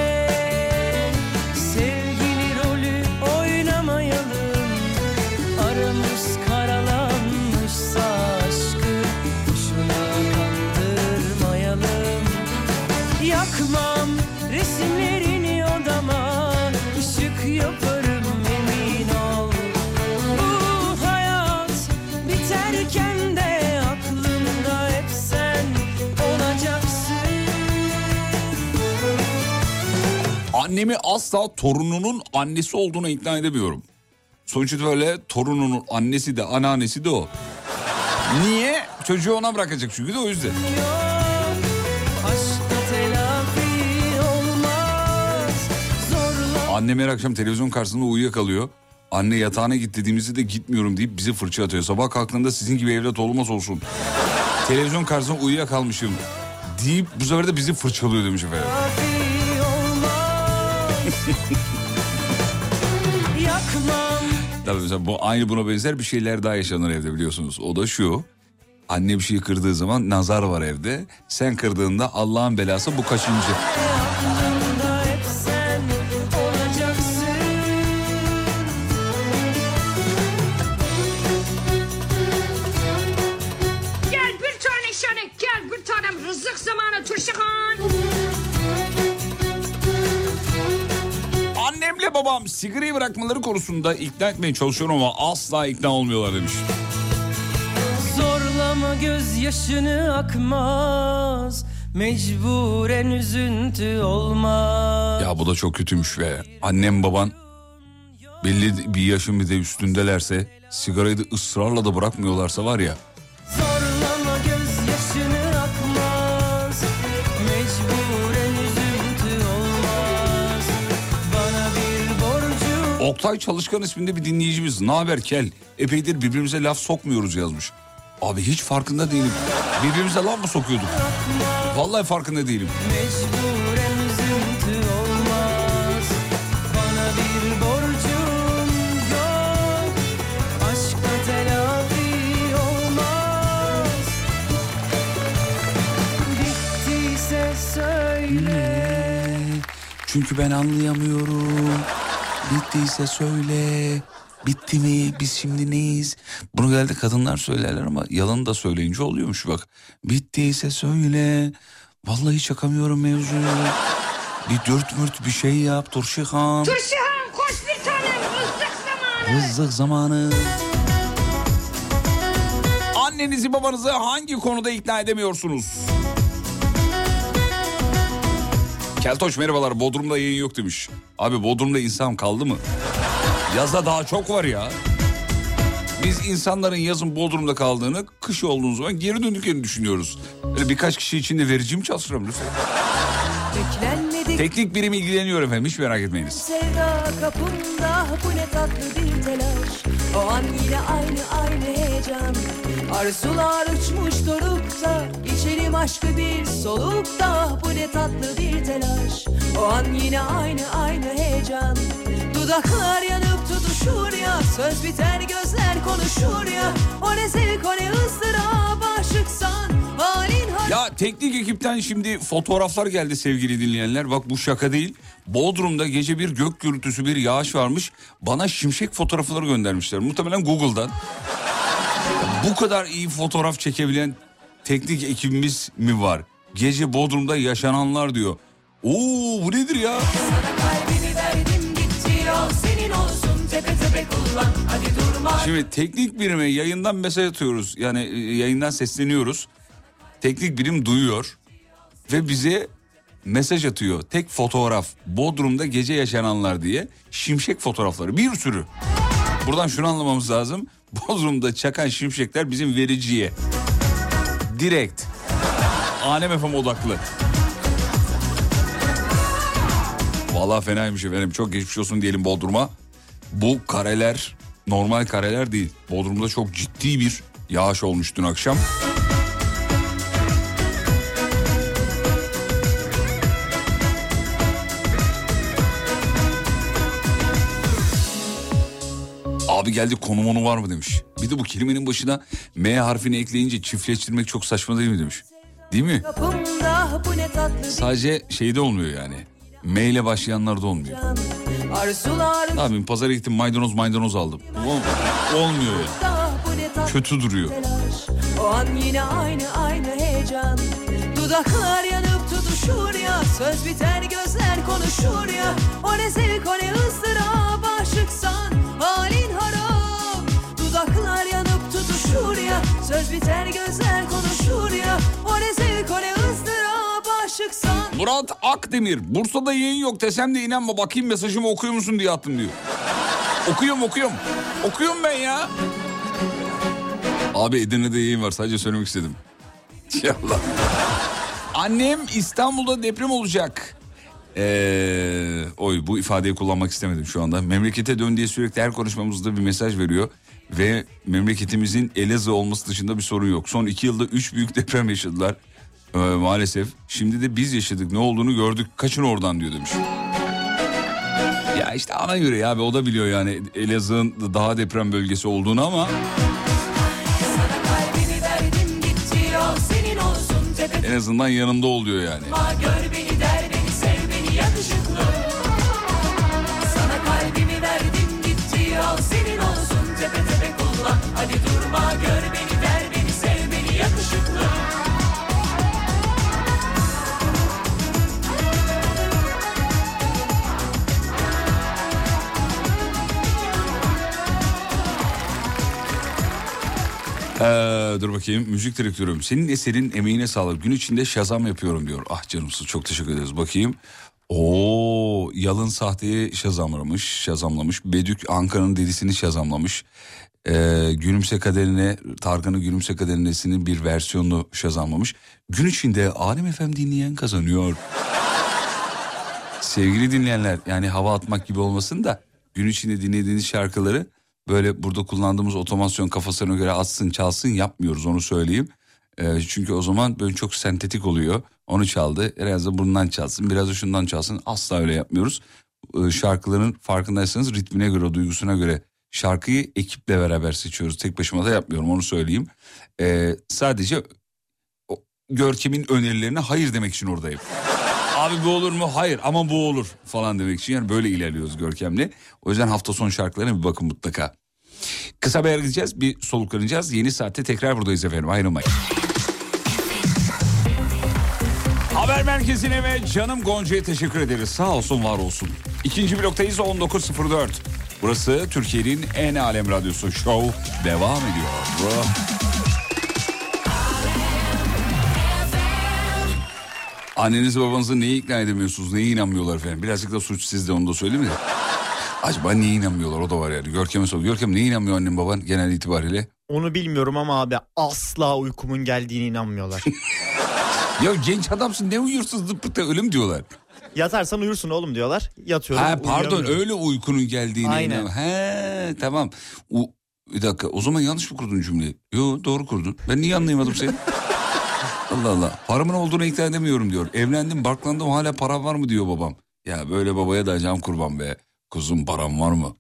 [SPEAKER 1] Annemi asla torununun annesi olduğuna ikna edemiyorum. Sonuç itibariyle torununun annesi de anneannesi de o. Niye? Çocuğu ona bırakacak çünkü de o yüzden. Annem her akşam televizyon karşısında uyuyakalıyor. Anne yatağına git dediğimizde de gitmiyorum deyip bizi fırça atıyor. Sabah kalktığında sizin gibi evlat olmaz olsun. Televizyon karşısında uyuyakalmışım deyip bu sefer de bizi fırçalıyor demiş efendim. Tabii mesela bu aynı buna benzer bir şeyler daha yaşanır evde biliyorsunuz. O da şu. Anne bir şeyi kırdığı zaman nazar var evde. Sen kırdığında Allah'ın belası bu kaçıncı? Babam sigarayı bırakmaları konusunda ikna etmeye çalışıyorum ama asla ikna olmuyorlar demiş.
[SPEAKER 4] Zorlama gözyaşını akmaz Mecburen üzüntü olmaz
[SPEAKER 1] Ya bu da çok kötüymüş be. Annem baban belli bir yaşın bir de üstündelerse sigarayı da ısrarla da bırakmıyorlarsa var ya. Oktay Çalışkan isminde bir dinleyicimiz. Ne haber kel? Epeydir birbirimize laf sokmuyoruz yazmış. Abi hiç farkında değilim. Birbirimize laf mı sokuyorduk? Vallahi farkında değilim. Çünkü ben anlayamıyorum. Bittiyse söyle. Bitti mi? Biz şimdi neyiz? Bunu geldi kadınlar söylerler ama yalan da söyleyince oluyormuş bak. Bittiyse söyle. Vallahi çakamıyorum mevzuyu. Bir dört mürt bir şey yap Turşihan.
[SPEAKER 9] Turşuhan koş bir tanem rızık zamanı.
[SPEAKER 1] Rızık zamanı. Annenizi babanızı hangi konuda ikna edemiyorsunuz? Keltoş merhabalar Bodrum'da yayın yok demiş. Abi Bodrum'da insan kaldı mı? Yazda daha çok var ya. Biz insanların yazın Bodrum'da kaldığını, kış olduğu zaman geri döndüklerini düşünüyoruz. Öyle birkaç kişi için de vericim çalışırım lütfen.
[SPEAKER 5] Beklenmedik
[SPEAKER 1] Teknik birim ilgileniyor efendim hiç merak etmeyiniz.
[SPEAKER 5] sevda kapımda bu ne tatlı bir telaş O an yine aynı aynı heyecan. Arzular uçmuş dorukta İçerim aşkı bir solukta. Bu ne tatlı bir telaş. O an yine aynı aynı heyecan. Dudaklar yanıp tutuşur ya Söz biter gözler konuşur ya. O ne zevk o ne ızdırap aşıksan Halin hal
[SPEAKER 1] Ya teknik ekipten şimdi fotoğraflar geldi sevgili dinleyenler. Bak bu şaka değil. Bodrum'da gece bir gök gürültüsü bir yağış varmış. Bana şimşek fotoğrafları göndermişler. Muhtemelen Google'dan. Bu kadar iyi fotoğraf çekebilen teknik ekibimiz mi var? Gece Bodrum'da yaşananlar diyor. Oo bu nedir ya? Şimdi teknik birime yayından mesaj atıyoruz. Yani e, yayından sesleniyoruz. Teknik birim duyuyor ve bize mesaj atıyor. Tek fotoğraf Bodrum'da gece yaşananlar diye şimşek fotoğrafları bir sürü. Buradan şunu anlamamız lazım. Bodrum'da çakan şimşekler bizim vericiye. Direkt. Alem FM odaklı. Vallahi fenaymış efendim. Çok geçmiş olsun diyelim Bodrum'a. Bu kareler normal kareler değil. Bodrum'da çok ciddi bir yağış olmuş dün akşam. Abi geldi konu monu var mı demiş. Bir de bu kelimenin başına M harfini ekleyince çiftleştirmek çok saçma değil mi demiş. Değil mi? Sadece şeyde olmuyor yani. M ile başlayanlar da olmuyor. Ne yapayım pazara gittim maydanoz maydanoz aldım. Ol- olmuyor ya.
[SPEAKER 5] da bu ne tatlı
[SPEAKER 1] Kötü duruyor.
[SPEAKER 5] O an yine aynı aynı heyecan Dudaklar yanıp tutuşur ya Söz biter gözler konuşur ya O ne zevk o ne ızdırap aşıksan Dudaklar tutuşur ya Söz biter gözler konuşur ya O o ne ızdırap aşıksan
[SPEAKER 1] Murat Akdemir. Bursa'da yayın yok desem de inanma bakayım mesajımı okuyor musun diye attım diyor. okuyorum okuyorum. Okuyorum ben ya. Abi Edirne'de yayın var sadece söylemek istedim. Ya Allah. Annem İstanbul'da deprem olacak. Ee, oy bu ifadeyi kullanmak istemedim şu anda. Memlekete dön diye sürekli her konuşmamızda bir mesaj veriyor. Ve memleketimizin Elazığ olması dışında bir sorun yok. Son iki yılda üç büyük deprem yaşadılar. Ee, maalesef. Şimdi de biz yaşadık ne olduğunu gördük. Kaçın oradan diyor demiş. Ya işte ana göre ya abi o da biliyor yani Elazığ'ın daha deprem bölgesi olduğunu ama...
[SPEAKER 3] Verdim
[SPEAKER 1] En azından yanımda oluyor yani. Ee, dur bakayım müzik direktörüm. Senin eserin emeğine sağlık. Gün içinde şazam yapıyorum diyor. Ah canımsız çok teşekkür ederiz. Bakayım. Oo yalın sahteyi şazamlamış, şazamlamış. Bedük Ankara'nın delisini şazamlamış. Ee, gülümse kaderine, Tarkan'ın gülümse kaderinin bir versiyonunu şazamlamış. Gün içinde Alem FM dinleyen kazanıyor. Sevgili dinleyenler yani hava atmak gibi olmasın da gün içinde dinlediğiniz şarkıları böyle burada kullandığımız otomasyon kafasına göre atsın çalsın yapmıyoruz onu söyleyeyim. Ee, çünkü o zaman böyle çok sentetik oluyor. Onu çaldı biraz da bundan çalsın biraz da şundan çalsın asla öyle yapmıyoruz. Ee, şarkıların farkındaysanız ritmine göre duygusuna göre şarkıyı ekiple beraber seçiyoruz. Tek başıma da yapmıyorum onu söyleyeyim. Ee, sadece Görkem'in önerilerine hayır demek için oradayım. Abi bu olur mu? Hayır ama bu olur falan demek için yani böyle ilerliyoruz Görkem'le. O yüzden hafta sonu şarkılarına bir bakın mutlaka. Kısa bir yer gideceğiz bir soluklanacağız. Yeni saatte tekrar buradayız efendim ayrılmayın. Haber merkezine ve canım Gonca'ya teşekkür ederiz. Sağ olsun var olsun. İkinci bloktayız 19.04. Burası Türkiye'nin en alem radyosu. Show devam ediyor. Anneniz babanızı neye ikna edemiyorsunuz? Neye inanmıyorlar efendim? Birazcık da suç sizde onu da söyleyeyim mi? Acaba niye inanmıyorlar? O da var yani. Görkem'e sor. Görkem neye inanmıyor annen baban genel itibariyle?
[SPEAKER 2] Onu bilmiyorum ama abi asla uykumun geldiğine inanmıyorlar.
[SPEAKER 1] Ya genç adamsın ne uyuyorsun zıpırta öyle mi diyorlar?
[SPEAKER 2] Yatarsan uyursun oğlum diyorlar. Yatıyorum
[SPEAKER 1] Ha pardon öyle uykunun geldiğine
[SPEAKER 2] Aynen.
[SPEAKER 1] inan. He tamam. U, bir dakika o zaman yanlış mı kurdun cümleyi? Yo doğru kurdun. Ben niye anlayamadım seni? Allah Allah. Paramın olduğunu ikna edemiyorum diyor. Evlendim barklandım hala param var mı diyor babam. Ya böyle babaya da can kurban be. Kuzum param var mı?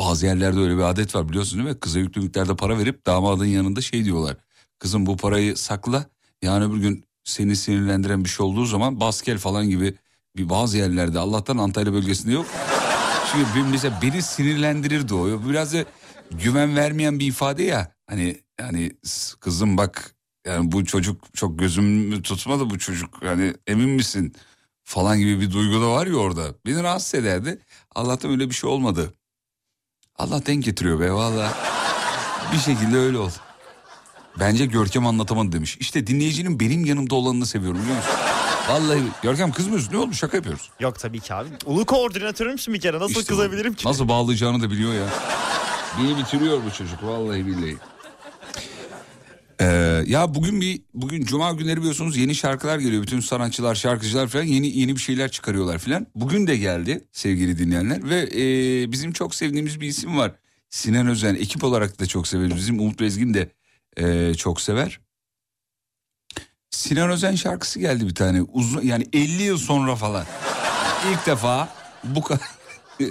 [SPEAKER 1] Bazı yerlerde öyle bir adet var biliyorsun değil mi? Kıza yüklü miktarda para verip damadın yanında şey diyorlar. Kızım bu parayı sakla. Yani öbür gün seni sinirlendiren bir şey olduğu zaman baskel falan gibi bir bazı yerlerde Allah'tan Antalya bölgesinde yok. Çünkü benim mesela beni sinirlendirirdi o. Biraz da güven vermeyen bir ifade ya. Hani yani kızım bak yani bu çocuk çok gözümü tutmadı bu çocuk. Yani emin misin? Falan gibi bir duygu da var ya orada. Beni rahatsız ederdi. Allah'tan öyle bir şey olmadı. Allah denk getiriyor be valla. Bir şekilde öyle oldu. Bence Görkem anlatamadı demiş. İşte dinleyicinin benim yanımda olanını seviyorum biliyor musun? Vallahi Görkem kızmıyorsun ne oldu şaka yapıyoruz.
[SPEAKER 2] Yok tabii ki abi. Ulu koordinatörümsün bir kere nasıl
[SPEAKER 1] İşte bu.
[SPEAKER 2] kızabilirim ki?
[SPEAKER 1] Nasıl bağlayacağını da biliyor ya. Beni bitiriyor bu çocuk vallahi billahi. Ee, ya bugün bir bugün cuma günleri biliyorsunuz yeni şarkılar geliyor. Bütün sanatçılar, şarkıcılar falan yeni yeni bir şeyler çıkarıyorlar falan. Bugün de geldi sevgili dinleyenler ve e, bizim çok sevdiğimiz bir isim var. Sinan Özen ekip olarak da çok severiz. Bizim Umut Bezgin de e, çok sever. Sinan Özen şarkısı geldi bir tane. Uzun yani 50 yıl sonra falan. İlk defa bu kadar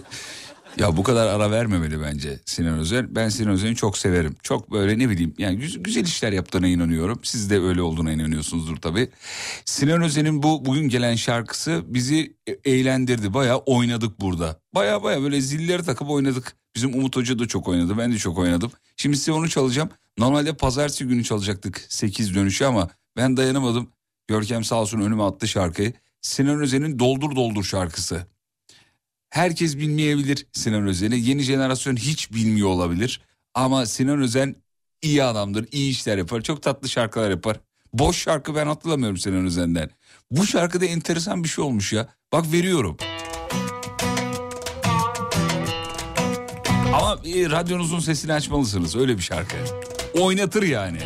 [SPEAKER 1] ya bu kadar ara vermemeli bence Sinan Özen. Ben Sinan Özen'i çok severim. Çok böyle ne bileyim yani güzel, güzel işler yaptığına inanıyorum. Siz de öyle olduğuna inanıyorsunuzdur tabii. Sinan Özen'in bu bugün gelen şarkısı bizi e- eğlendirdi. Bayağı oynadık burada. Bayağı bayağı böyle zilleri takıp oynadık. Bizim Umut Hoca da çok oynadı. Ben de çok oynadım. Şimdi size onu çalacağım. Normalde pazartesi günü çalacaktık 8 dönüşü ama ben dayanamadım. Görkem sağ olsun önüme attı şarkıyı. Sinan Özen'in Doldur Doldur şarkısı. Herkes bilmeyebilir Sinan Özen'i. Yeni jenerasyon hiç bilmiyor olabilir. Ama Sinan Özen iyi adamdır, iyi işler yapar. Çok tatlı şarkılar yapar. Boş şarkı ben hatırlamıyorum Sinan Özen'den.
[SPEAKER 4] Bu şarkıda enteresan bir şey olmuş ya. Bak veriyorum. Ama e, radyonuzun sesini açmalısınız. Öyle bir şarkı. Oynatır yani.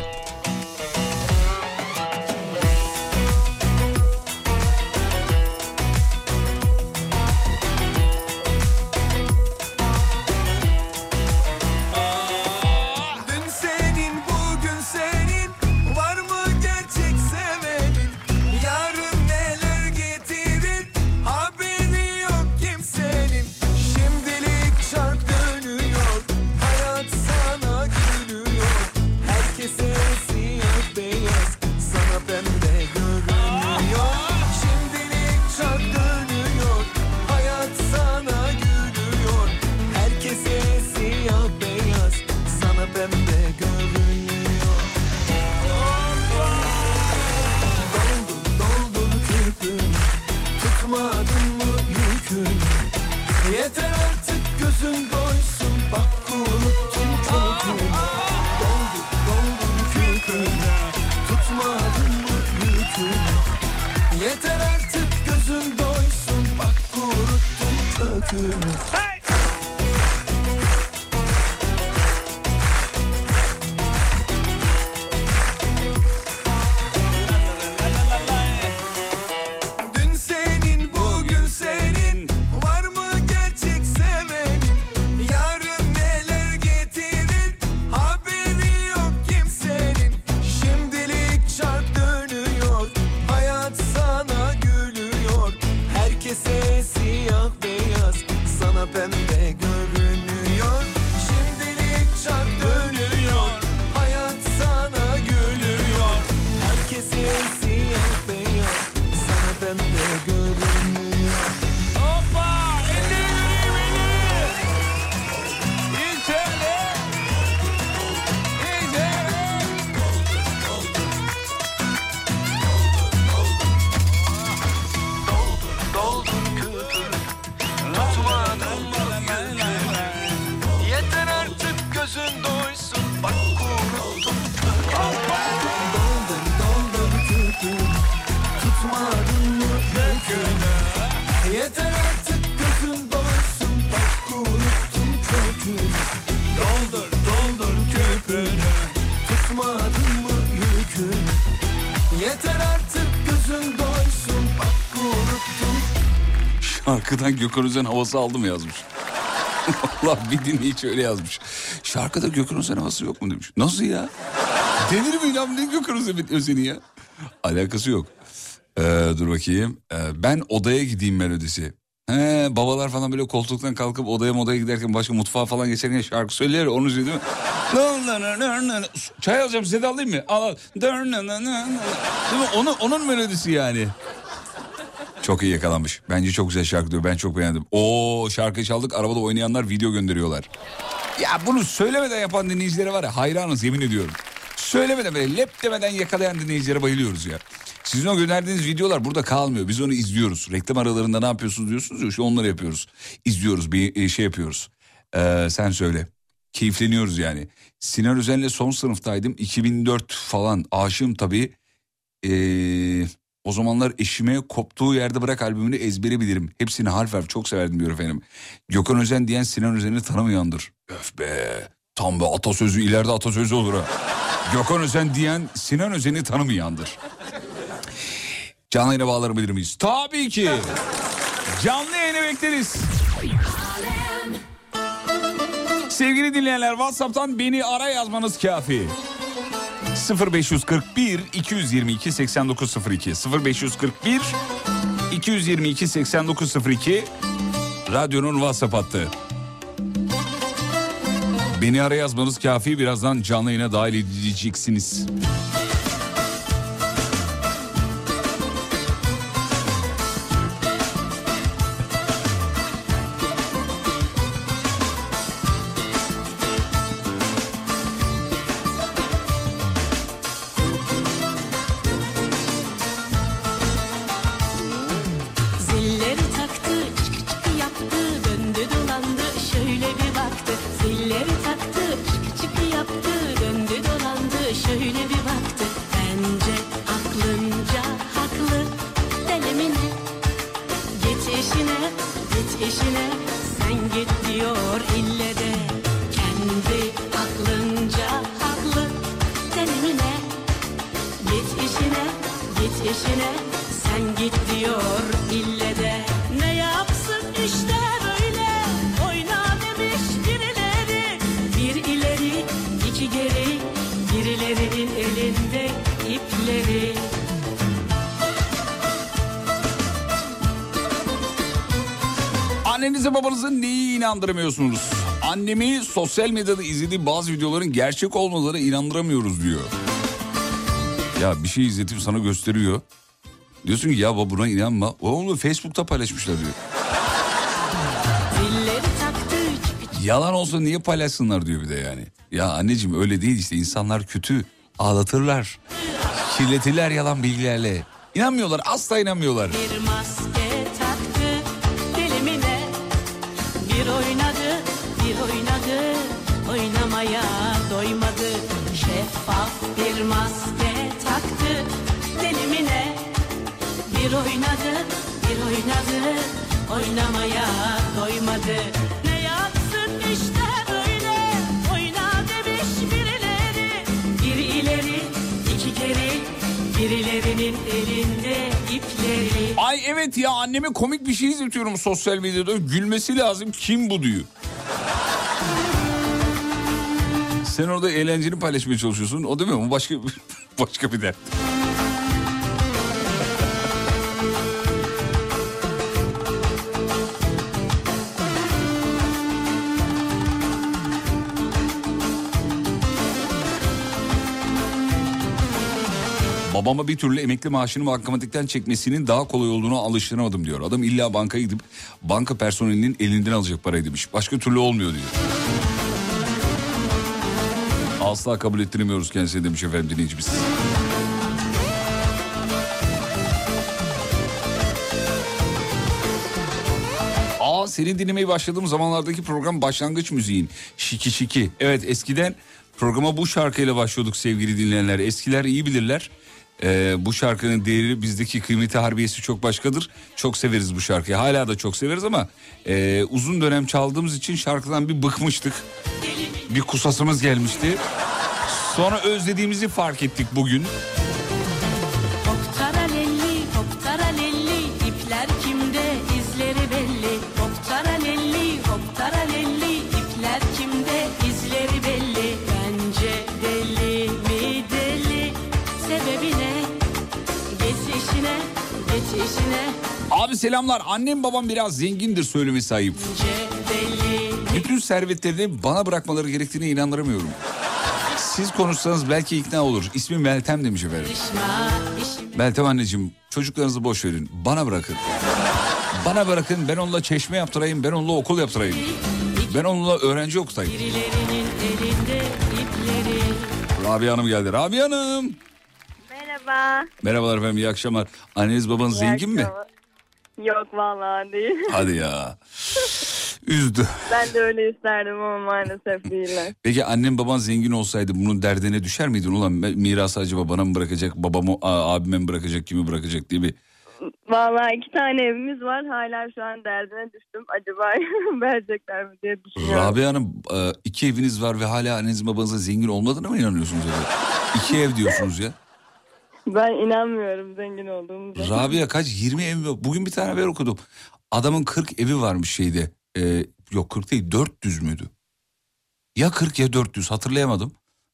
[SPEAKER 4] Gökhan Özen havası aldım yazmış. Allah bir dinleyici öyle yazmış. Şarkıda Gökhan Özen havası yok mu demiş. Nasıl ya? Denir mi ya ne Gökhan Özen Özen'i ya? Alakası yok. Ee, dur bakayım. Ee, ben odaya gideyim melodisi. He, babalar falan böyle koltuktan kalkıp odaya modaya giderken başka mutfağa falan geçerken şarkı söyler onu değil mi? Çay alacağım size de alayım mı? Al al. Değil mi? Onun, onun melodisi yani. Çok iyi yakalanmış. Bence çok güzel şarkı diyor. Ben çok beğendim. Oo şarkıyı çaldık arabada oynayanlar video gönderiyorlar. Ya bunu söylemeden yapan dinleyicilere var ya hayranız yemin ediyorum. Söylemeden böyle lep demeden yakalayan dinleyicilere bayılıyoruz ya. Sizin o gönderdiğiniz videolar burada kalmıyor. Biz onu izliyoruz. Reklam aralarında ne yapıyorsunuz diyorsunuz ya işte onları yapıyoruz. İzliyoruz bir e, şey yapıyoruz. Ee, sen söyle. Keyifleniyoruz yani. Sinan Özen'le son sınıftaydım. 2004 falan aşığım tabii. Ee, o zamanlar eşime koptuğu yerde bırak albümünü ezbere bilirim. Hepsini harf harf çok severdim diyor efendim. Gökhan Özen diyen Sinan Özen'i tanımayandır. Öf be. Tam be atasözü ileride atasözü olur ha. Gökhan Özen diyen Sinan Özen'i tanımayandır. Canlı yayına bağlanabilir miyiz? Tabii ki. Canlı yayını bekleriz. Sevgili dinleyenler WhatsApp'tan beni ara yazmanız kafi. 0541 222 8902 0541 222 8902 radyonun WhatsApp hattı. Beni ara yazmanız kafi birazdan canlı yayına dahil edeceksiniz.
[SPEAKER 1] Annenize babanızı neyi inandıramıyorsunuz? Annemi sosyal medyada izlediği bazı videoların gerçek olmaları inandıramıyoruz diyor. Ya bir şey izletip sana gösteriyor. Diyorsun ki ya buna inanma. O onu Facebook'ta paylaşmışlar diyor. Yalan olsa niye paylaşsınlar diyor bir de yani. Ya anneciğim öyle değil işte insanlar kötü. Ağlatırlar. Kirletirler yalan bilgilerle. İnanmıyorlar asla inanmıyorlar.
[SPEAKER 10] bir maske Bir oynadı bir oynadı oynamaya doymadı Ne yapsın işte böyle oyna demiş birileri Bir ileri iki geri birilerinin elinde ipleri
[SPEAKER 1] Ay evet ya anneme komik bir şey izletiyorum sosyal medyada. Gülmesi lazım kim bu diyor. Sen orada eğlenceni paylaşmaya çalışıyorsun. O değil mi? O başka başka bir dert. Babama bir türlü emekli maaşını bankamatikten çekmesinin daha kolay olduğunu alıştıramadım diyor. Adam illa bankaya gidip banka personelinin elinden alacak parayı demiş. Başka türlü olmuyor diyor. Asla kabul ettiremiyoruz kendisine demiş efendim dinleyicimiz. Aa senin dinlemeye başladığım zamanlardaki program başlangıç müziğin. Şiki şiki. Evet eskiden programa bu şarkıyla başlıyorduk sevgili dinleyenler. Eskiler iyi bilirler. Ee, bu şarkının değeri bizdeki kıymeti harbiyesi çok başkadır. Çok severiz bu şarkıyı. Hala da çok severiz ama e, uzun dönem çaldığımız için şarkıdan bir bıkmıştık. Bir kusasımız gelmişti. Sonra özlediğimizi fark ettik bugün. Abi selamlar. Annem babam biraz zengindir söylemesi ayıp. Bütün servetlerini bana bırakmaları gerektiğine inandıramıyorum. Siz konuşsanız belki ikna olur. İsmi Meltem demiş efendim. Meltem anneciğim çocuklarınızı boş verin. Bana bırakın. Bana bırakın ben onunla çeşme yaptırayım. Ben onunla okul yaptırayım. Ben onunla öğrenci okutayım. Rabia Hanım geldi. Rabia Hanım.
[SPEAKER 11] Merhaba.
[SPEAKER 1] Merhabalar efendim iyi akşamlar. Anneniz babanız
[SPEAKER 11] İyi
[SPEAKER 1] zengin mi?
[SPEAKER 11] akşamlar. Yok vallahi değil.
[SPEAKER 1] Hadi ya. Üzdü.
[SPEAKER 11] ben de öyle isterdim ama maalesef değiller.
[SPEAKER 1] Peki annem baban zengin olsaydı bunun derdine düşer miydin? Ulan mirası acaba bana mı bırakacak, babamı abime mi bırakacak, kimi bırakacak diye bir...
[SPEAKER 11] Vallahi iki tane evimiz var. Hala şu an derdine düştüm. Acaba verecekler mi diye düşünüyorum.
[SPEAKER 1] Rabia Hanım e, iki eviniz var ve hala anneniz babanızın zengin olmadığına mı inanıyorsunuz? acaba? İki ev diyorsunuz ya.
[SPEAKER 11] Ben inanmıyorum zengin olduğumuza.
[SPEAKER 1] Rabia kaç? 20 ev mi? Bugün bir tane haber okudum. Adamın 40 evi varmış şeyde. E, yok 40 değil 400 müydü? Ya 40 ya 400 hatırlayamadım.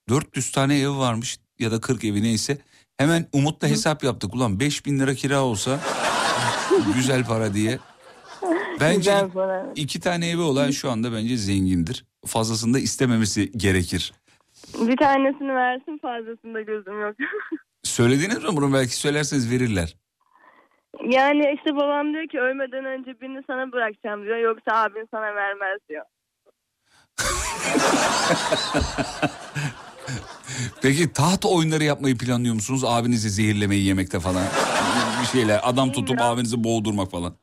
[SPEAKER 1] 400 tane ev varmış ya da 40 evi neyse. Hemen Umut'la hesap yaptık. Ulan 5000 lira kira olsa güzel para diye. Bence
[SPEAKER 11] para.
[SPEAKER 1] iki tane evi olan şu anda bence zengindir. Fazlasını da istememesi gerekir.
[SPEAKER 11] Bir tanesini versin fazlasında gözüm yok.
[SPEAKER 1] Söylediniz mi bunu belki söylerseniz verirler.
[SPEAKER 11] yani işte babam diyor ki ölmeden önce birini sana bırakacağım diyor. Yoksa abin sana vermez diyor.
[SPEAKER 1] Peki taht oyunları yapmayı planlıyor musunuz? Abinizi zehirlemeyi yemekte falan. Bir şeyler adam tutup abinizi boğdurmak falan.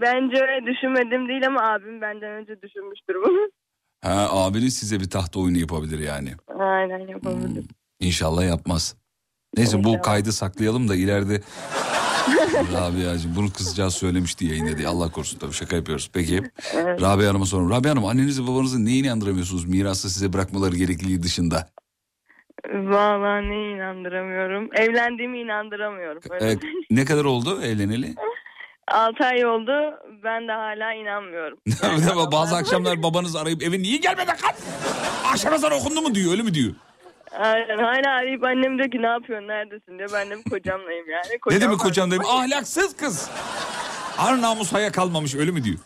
[SPEAKER 11] Bence öyle düşünmedim değil ama abim benden önce düşünmüştür bunu.
[SPEAKER 1] Ha abiniz size bir taht oyunu yapabilir yani.
[SPEAKER 11] Aynen yapabilir.
[SPEAKER 1] İnşallah yapmaz. Neyse bu kaydı saklayalım da ileride Rabia'cığım bunu kızcağız söylemişti yayında diye. Allah korusun tabii şaka yapıyoruz. Peki Rabia Hanım'a sorun. Rabia Hanım annenizi babanızı neyine inandıramıyorsunuz mirası size bırakmaları gerekliliği dışında?
[SPEAKER 11] Vallahi ne inandıramıyorum. Evlendiğimi inandıramıyorum. Öyle
[SPEAKER 1] Ee, ne kadar oldu evleneli?
[SPEAKER 11] 6 ay oldu. Ben de hala inanmıyorum.
[SPEAKER 1] Bazı akşamlar babanız arayıp eve niye gelmedin kan? Akşam ezanı okundu mu diyor öyle mi diyor?
[SPEAKER 11] Aynen. Hala arayıp annem diyor ki ne yapıyorsun neredesin diyor. Ben de kocamlayım yani.
[SPEAKER 1] Ne
[SPEAKER 11] Kocam
[SPEAKER 1] demek
[SPEAKER 11] var.
[SPEAKER 1] kocam dedim ahlaksız kız. Ar namus haya kalmamış öyle mi diyor?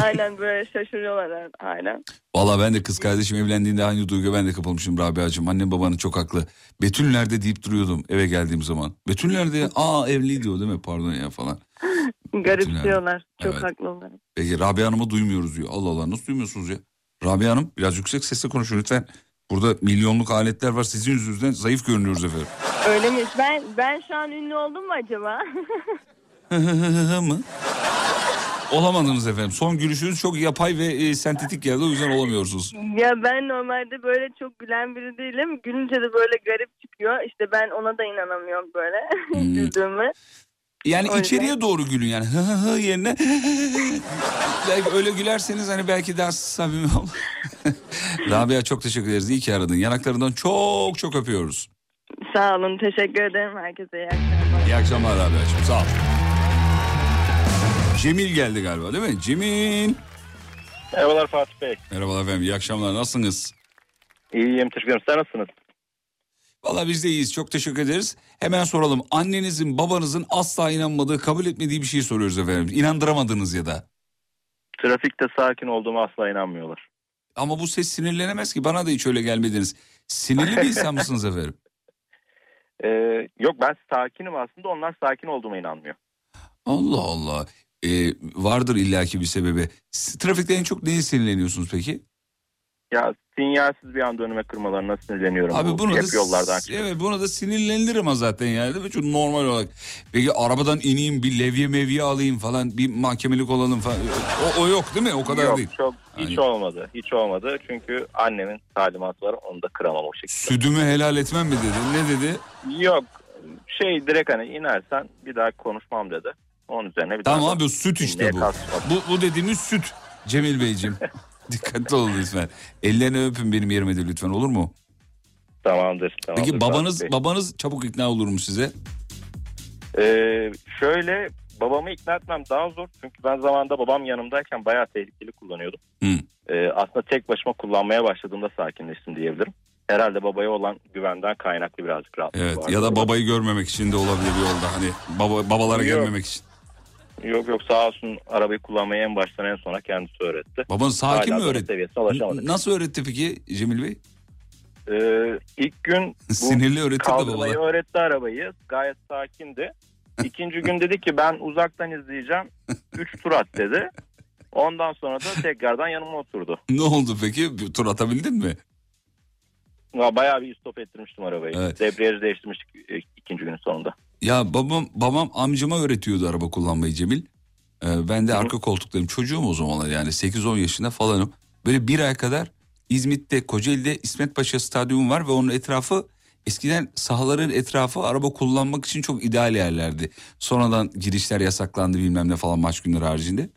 [SPEAKER 11] Aynen böyle şaşırıyorlar hala.
[SPEAKER 1] Valla ben de kız kardeşim evlendiğinde aynı duyguya ben de kapılmışım Rabia'cığım. Annem babanın çok haklı. Betül nerede deyip duruyordum eve geldiğim zaman. Betül nerede? Aa evli diyor değil mi? Pardon ya falan.
[SPEAKER 11] Garipsiyorlar. Çok
[SPEAKER 1] Evet.
[SPEAKER 11] haklılar.
[SPEAKER 1] Peki Rabia Hanım'ı duymuyoruz diyor. Allah Allah nasıl duymuyorsunuz ya? Rabia Hanım biraz yüksek sesle konuşun lütfen. Burada milyonluk aletler var sizin yüzünüzden zayıf görünüyoruz efendim.
[SPEAKER 11] Öyle mi? Ben ben şu an ünlü oldum mu acaba?
[SPEAKER 1] mı? Olamadınız efendim. Son gülüşünüz çok yapay ve e, sentetik geldi o yüzden olamıyorsunuz.
[SPEAKER 11] ya ben normalde böyle çok gülen biri değilim. Gülünce de böyle garip çıkıyor. İşte ben ona da inanamıyorum böyle güldüğümü.
[SPEAKER 1] Yani
[SPEAKER 11] yüzden-
[SPEAKER 1] içeriye doğru gülün yani hı hı hı yerine belki öyle gülerseniz hani belki daha samimi olur. Rabia çok teşekkür ederiz. İyi ki aradın. Yanaklarından çok çok öpüyoruz.
[SPEAKER 11] Sağ olun. Teşekkür ederim. Herkese iyi akşamlar.
[SPEAKER 1] İyi akşamlar Rabia'cığım sağ ol. Cemil geldi galiba değil mi? Cemil.
[SPEAKER 12] Merhabalar Fatih Bey.
[SPEAKER 1] Merhabalar efendim iyi akşamlar nasılsınız?
[SPEAKER 12] İyiyim teşekkür ederim. Sen nasılsınız?
[SPEAKER 1] Valla biz de iyiyiz çok teşekkür ederiz. Hemen soralım annenizin babanızın asla inanmadığı kabul etmediği bir şey soruyoruz efendim. İnandıramadınız ya da.
[SPEAKER 12] Trafikte sakin olduğuma asla inanmıyorlar.
[SPEAKER 1] Ama bu ses sinirlenemez ki bana da hiç öyle gelmediniz. Sinirli bir insan mısınız efendim?
[SPEAKER 12] Ee, yok ben sakinim aslında onlar sakin olduğuma inanmıyor.
[SPEAKER 1] Allah Allah. Ee, vardır illaki bir sebebi. Trafikte en çok neye sinirleniyorsunuz peki?
[SPEAKER 12] Ya sinyalsiz bir anda önüme kırmalarına sinirleniyorum.
[SPEAKER 1] Abi
[SPEAKER 12] Bu
[SPEAKER 1] buna da,
[SPEAKER 12] yollardan
[SPEAKER 1] evet buna da sinirlenilir ama zaten yani değil mi? Çok normal olarak. Peki arabadan ineyim bir levye mevye alayım falan bir mahkemelik olalım falan. O, o yok değil mi? O kadar
[SPEAKER 12] Yok,
[SPEAKER 1] değil.
[SPEAKER 12] Çok, hiç
[SPEAKER 1] Yani-
[SPEAKER 12] olmadı. Hiç olmadı. Çünkü annemin talimatı var. Onu da kıramam o şekilde.
[SPEAKER 1] Südümü helal etmem mi dedi? Ne dedi?
[SPEAKER 12] Yok. Şey direkt hani inersen bir daha konuşmam dedi. Onun üzerine bir
[SPEAKER 1] Tamam
[SPEAKER 12] daha...
[SPEAKER 1] abi süt işte bu. Bu, bu dediğimiz süt Cemil Beyciğim. Dikkatli olun lütfen. Ellerini öpün benim yerime de lütfen olur mu?
[SPEAKER 12] Tamamdır. tamamdır
[SPEAKER 1] Peki babanız
[SPEAKER 12] Bey.
[SPEAKER 1] babanız çabuk ikna olur mu size?
[SPEAKER 12] Ee, şöyle babamı ikna etmem daha zor. Çünkü ben zamanında babam yanımdayken bayağı tehlikeli kullanıyordum.
[SPEAKER 1] Hı.
[SPEAKER 12] Ee, aslında tek başıma kullanmaya başladığımda sakinleştim diyebilirim. Herhalde babaya olan güvenden kaynaklı birazcık rahatlık
[SPEAKER 1] Evet
[SPEAKER 12] var.
[SPEAKER 1] ya da babayı görmemek için de olabilir yolda hani baba, babalara
[SPEAKER 12] Yok.
[SPEAKER 1] gelmemek için.
[SPEAKER 12] Yok yok sağ olsun arabayı kullanmayı en baştan en sona kendisi öğretti.
[SPEAKER 1] Baban sakin
[SPEAKER 12] Hala
[SPEAKER 1] mi öğretti? Nasıl öğretti peki Cemil Bey?
[SPEAKER 12] Ee, ilk gün
[SPEAKER 1] Sinirli öğretti babalar.
[SPEAKER 12] öğretti arabayı. Gayet sakindi. İkinci gün dedi ki ben uzaktan izleyeceğim. Üç tur at dedi. Ondan sonra da tekrardan yanıma oturdu.
[SPEAKER 1] Ne oldu peki? Bir tur atabildin mi?
[SPEAKER 12] Ya Bayağı bir stop ettirmiştim arabayı.
[SPEAKER 1] Evet.
[SPEAKER 12] Debriyajı değiştirmiştik e, ikinci günün sonunda.
[SPEAKER 1] Ya babam babam amcama öğretiyordu araba kullanmayı Cemil. Ee, ben de arka koltuktayım. Çocuğum o zamanlar yani 8-10 yaşında falanım. Böyle bir ay kadar İzmit'te Kocaeli'de İsmet Paşa Stadyumu var ve onun etrafı eskiden sahaların etrafı araba kullanmak için çok ideal yerlerdi. Sonradan girişler yasaklandı bilmem ne falan maç günleri haricinde.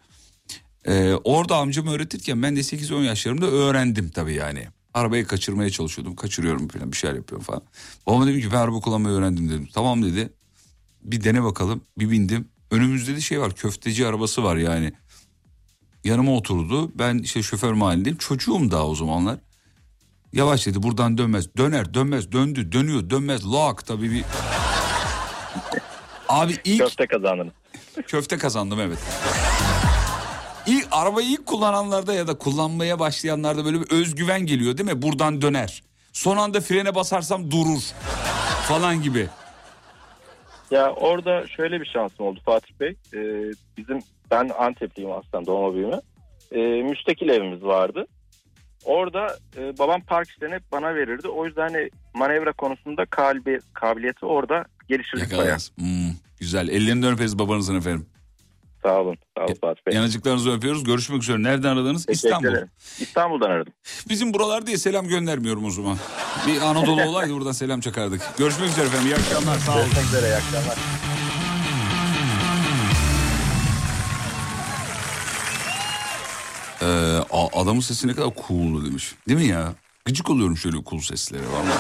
[SPEAKER 1] Ee, orada amcam öğretirken ben de 8-10 yaşlarımda öğrendim tabii yani. Arabayı kaçırmaya çalışıyordum. Kaçırıyorum falan bir şeyler yapıyorum falan. Babama dedim ki ben araba kullanmayı öğrendim dedim. Tamam dedi. Bir dene bakalım. Bir bindim. Önümüzde de şey var köfteci arabası var yani. Yanıma oturdu. Ben işte şoför mahallindeyim. Çocuğum daha o zamanlar. Yavaş dedi buradan dönmez. Döner dönmez döndü dönüyor dönmez. Lak tabii bir... Abi ilk...
[SPEAKER 12] Köfte kazandınız.
[SPEAKER 1] Köfte kazandım evet. İlk arabayı ilk kullananlarda ya da kullanmaya başlayanlarda böyle bir özgüven geliyor değil mi? Buradan döner. Son anda frene basarsam durur falan gibi.
[SPEAKER 12] Ya orada şöyle bir şansım oldu Fatih Bey. Ee, bizim ben Antepliyim aslında doğma büyüme. Ee, müstakil evimiz vardı. Orada e, babam park işlerini hep bana verirdi. O yüzden hani manevra konusunda kalbi, kabiliyeti orada geliştirdik bayağı.
[SPEAKER 1] Yakalarız. Hmm, güzel. Ellerinden öperiz babanızın efendim.
[SPEAKER 12] Sağ olun. Sağ olun Fatih Bey.
[SPEAKER 1] Yanıcıklarınızı öpüyoruz. Görüşmek üzere. Nereden aradınız?
[SPEAKER 12] Teşekkür
[SPEAKER 1] İstanbul.
[SPEAKER 12] ederim. İstanbul'dan aradım.
[SPEAKER 1] Bizim buralar diye selam göndermiyorum o zaman. Bir Anadolu olaydı buradan selam çakardık. Görüşmek üzere efendim. İyi akşamlar. Sağ olun.
[SPEAKER 12] Görüşmek üzere. iyi akşamlar.
[SPEAKER 1] Ee, adamın sesi ne kadar cool demiş. Değil mi ya? Gıcık oluyorum şöyle cool seslere vallahi.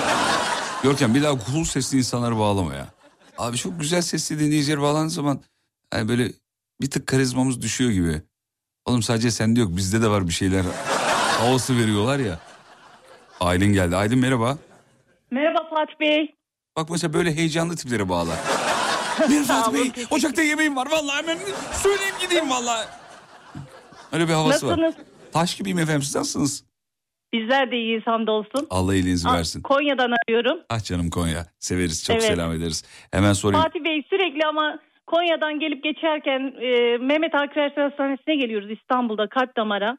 [SPEAKER 1] Görkem bir daha cool sesli insanları bağlama ya. Abi çok güzel sesli dinleyiciler bağlandığı zaman yani böyle bir tık karizmamız düşüyor gibi. Oğlum sadece sende yok bizde de var bir şeyler. Havası veriyorlar ya. Aylin geldi. Aylin merhaba.
[SPEAKER 13] Merhaba Fatih Bey.
[SPEAKER 1] Bak mesela böyle heyecanlı tiplere bağla. Merhaba Fatih Bey. Ocakta yemeğim var vallahi hemen söyleyeyim gideyim vallahi. Öyle bir havası var.
[SPEAKER 13] Nasılsınız?
[SPEAKER 1] Taş gibiyim efendim siz nasılsınız?
[SPEAKER 13] Bizler de iyiyiz hamdolsun.
[SPEAKER 1] Allah iyiliğinizi
[SPEAKER 13] Aa,
[SPEAKER 1] versin.
[SPEAKER 13] Konya'dan arıyorum.
[SPEAKER 1] Ah canım Konya. Severiz çok
[SPEAKER 13] Evet.
[SPEAKER 1] selam ederiz. Hemen sorayım.
[SPEAKER 13] Fatih Bey sürekli ama Konya'dan gelip geçerken e, Mehmet Akif Hastanesi'ne geliyoruz İstanbul'da kalp damara.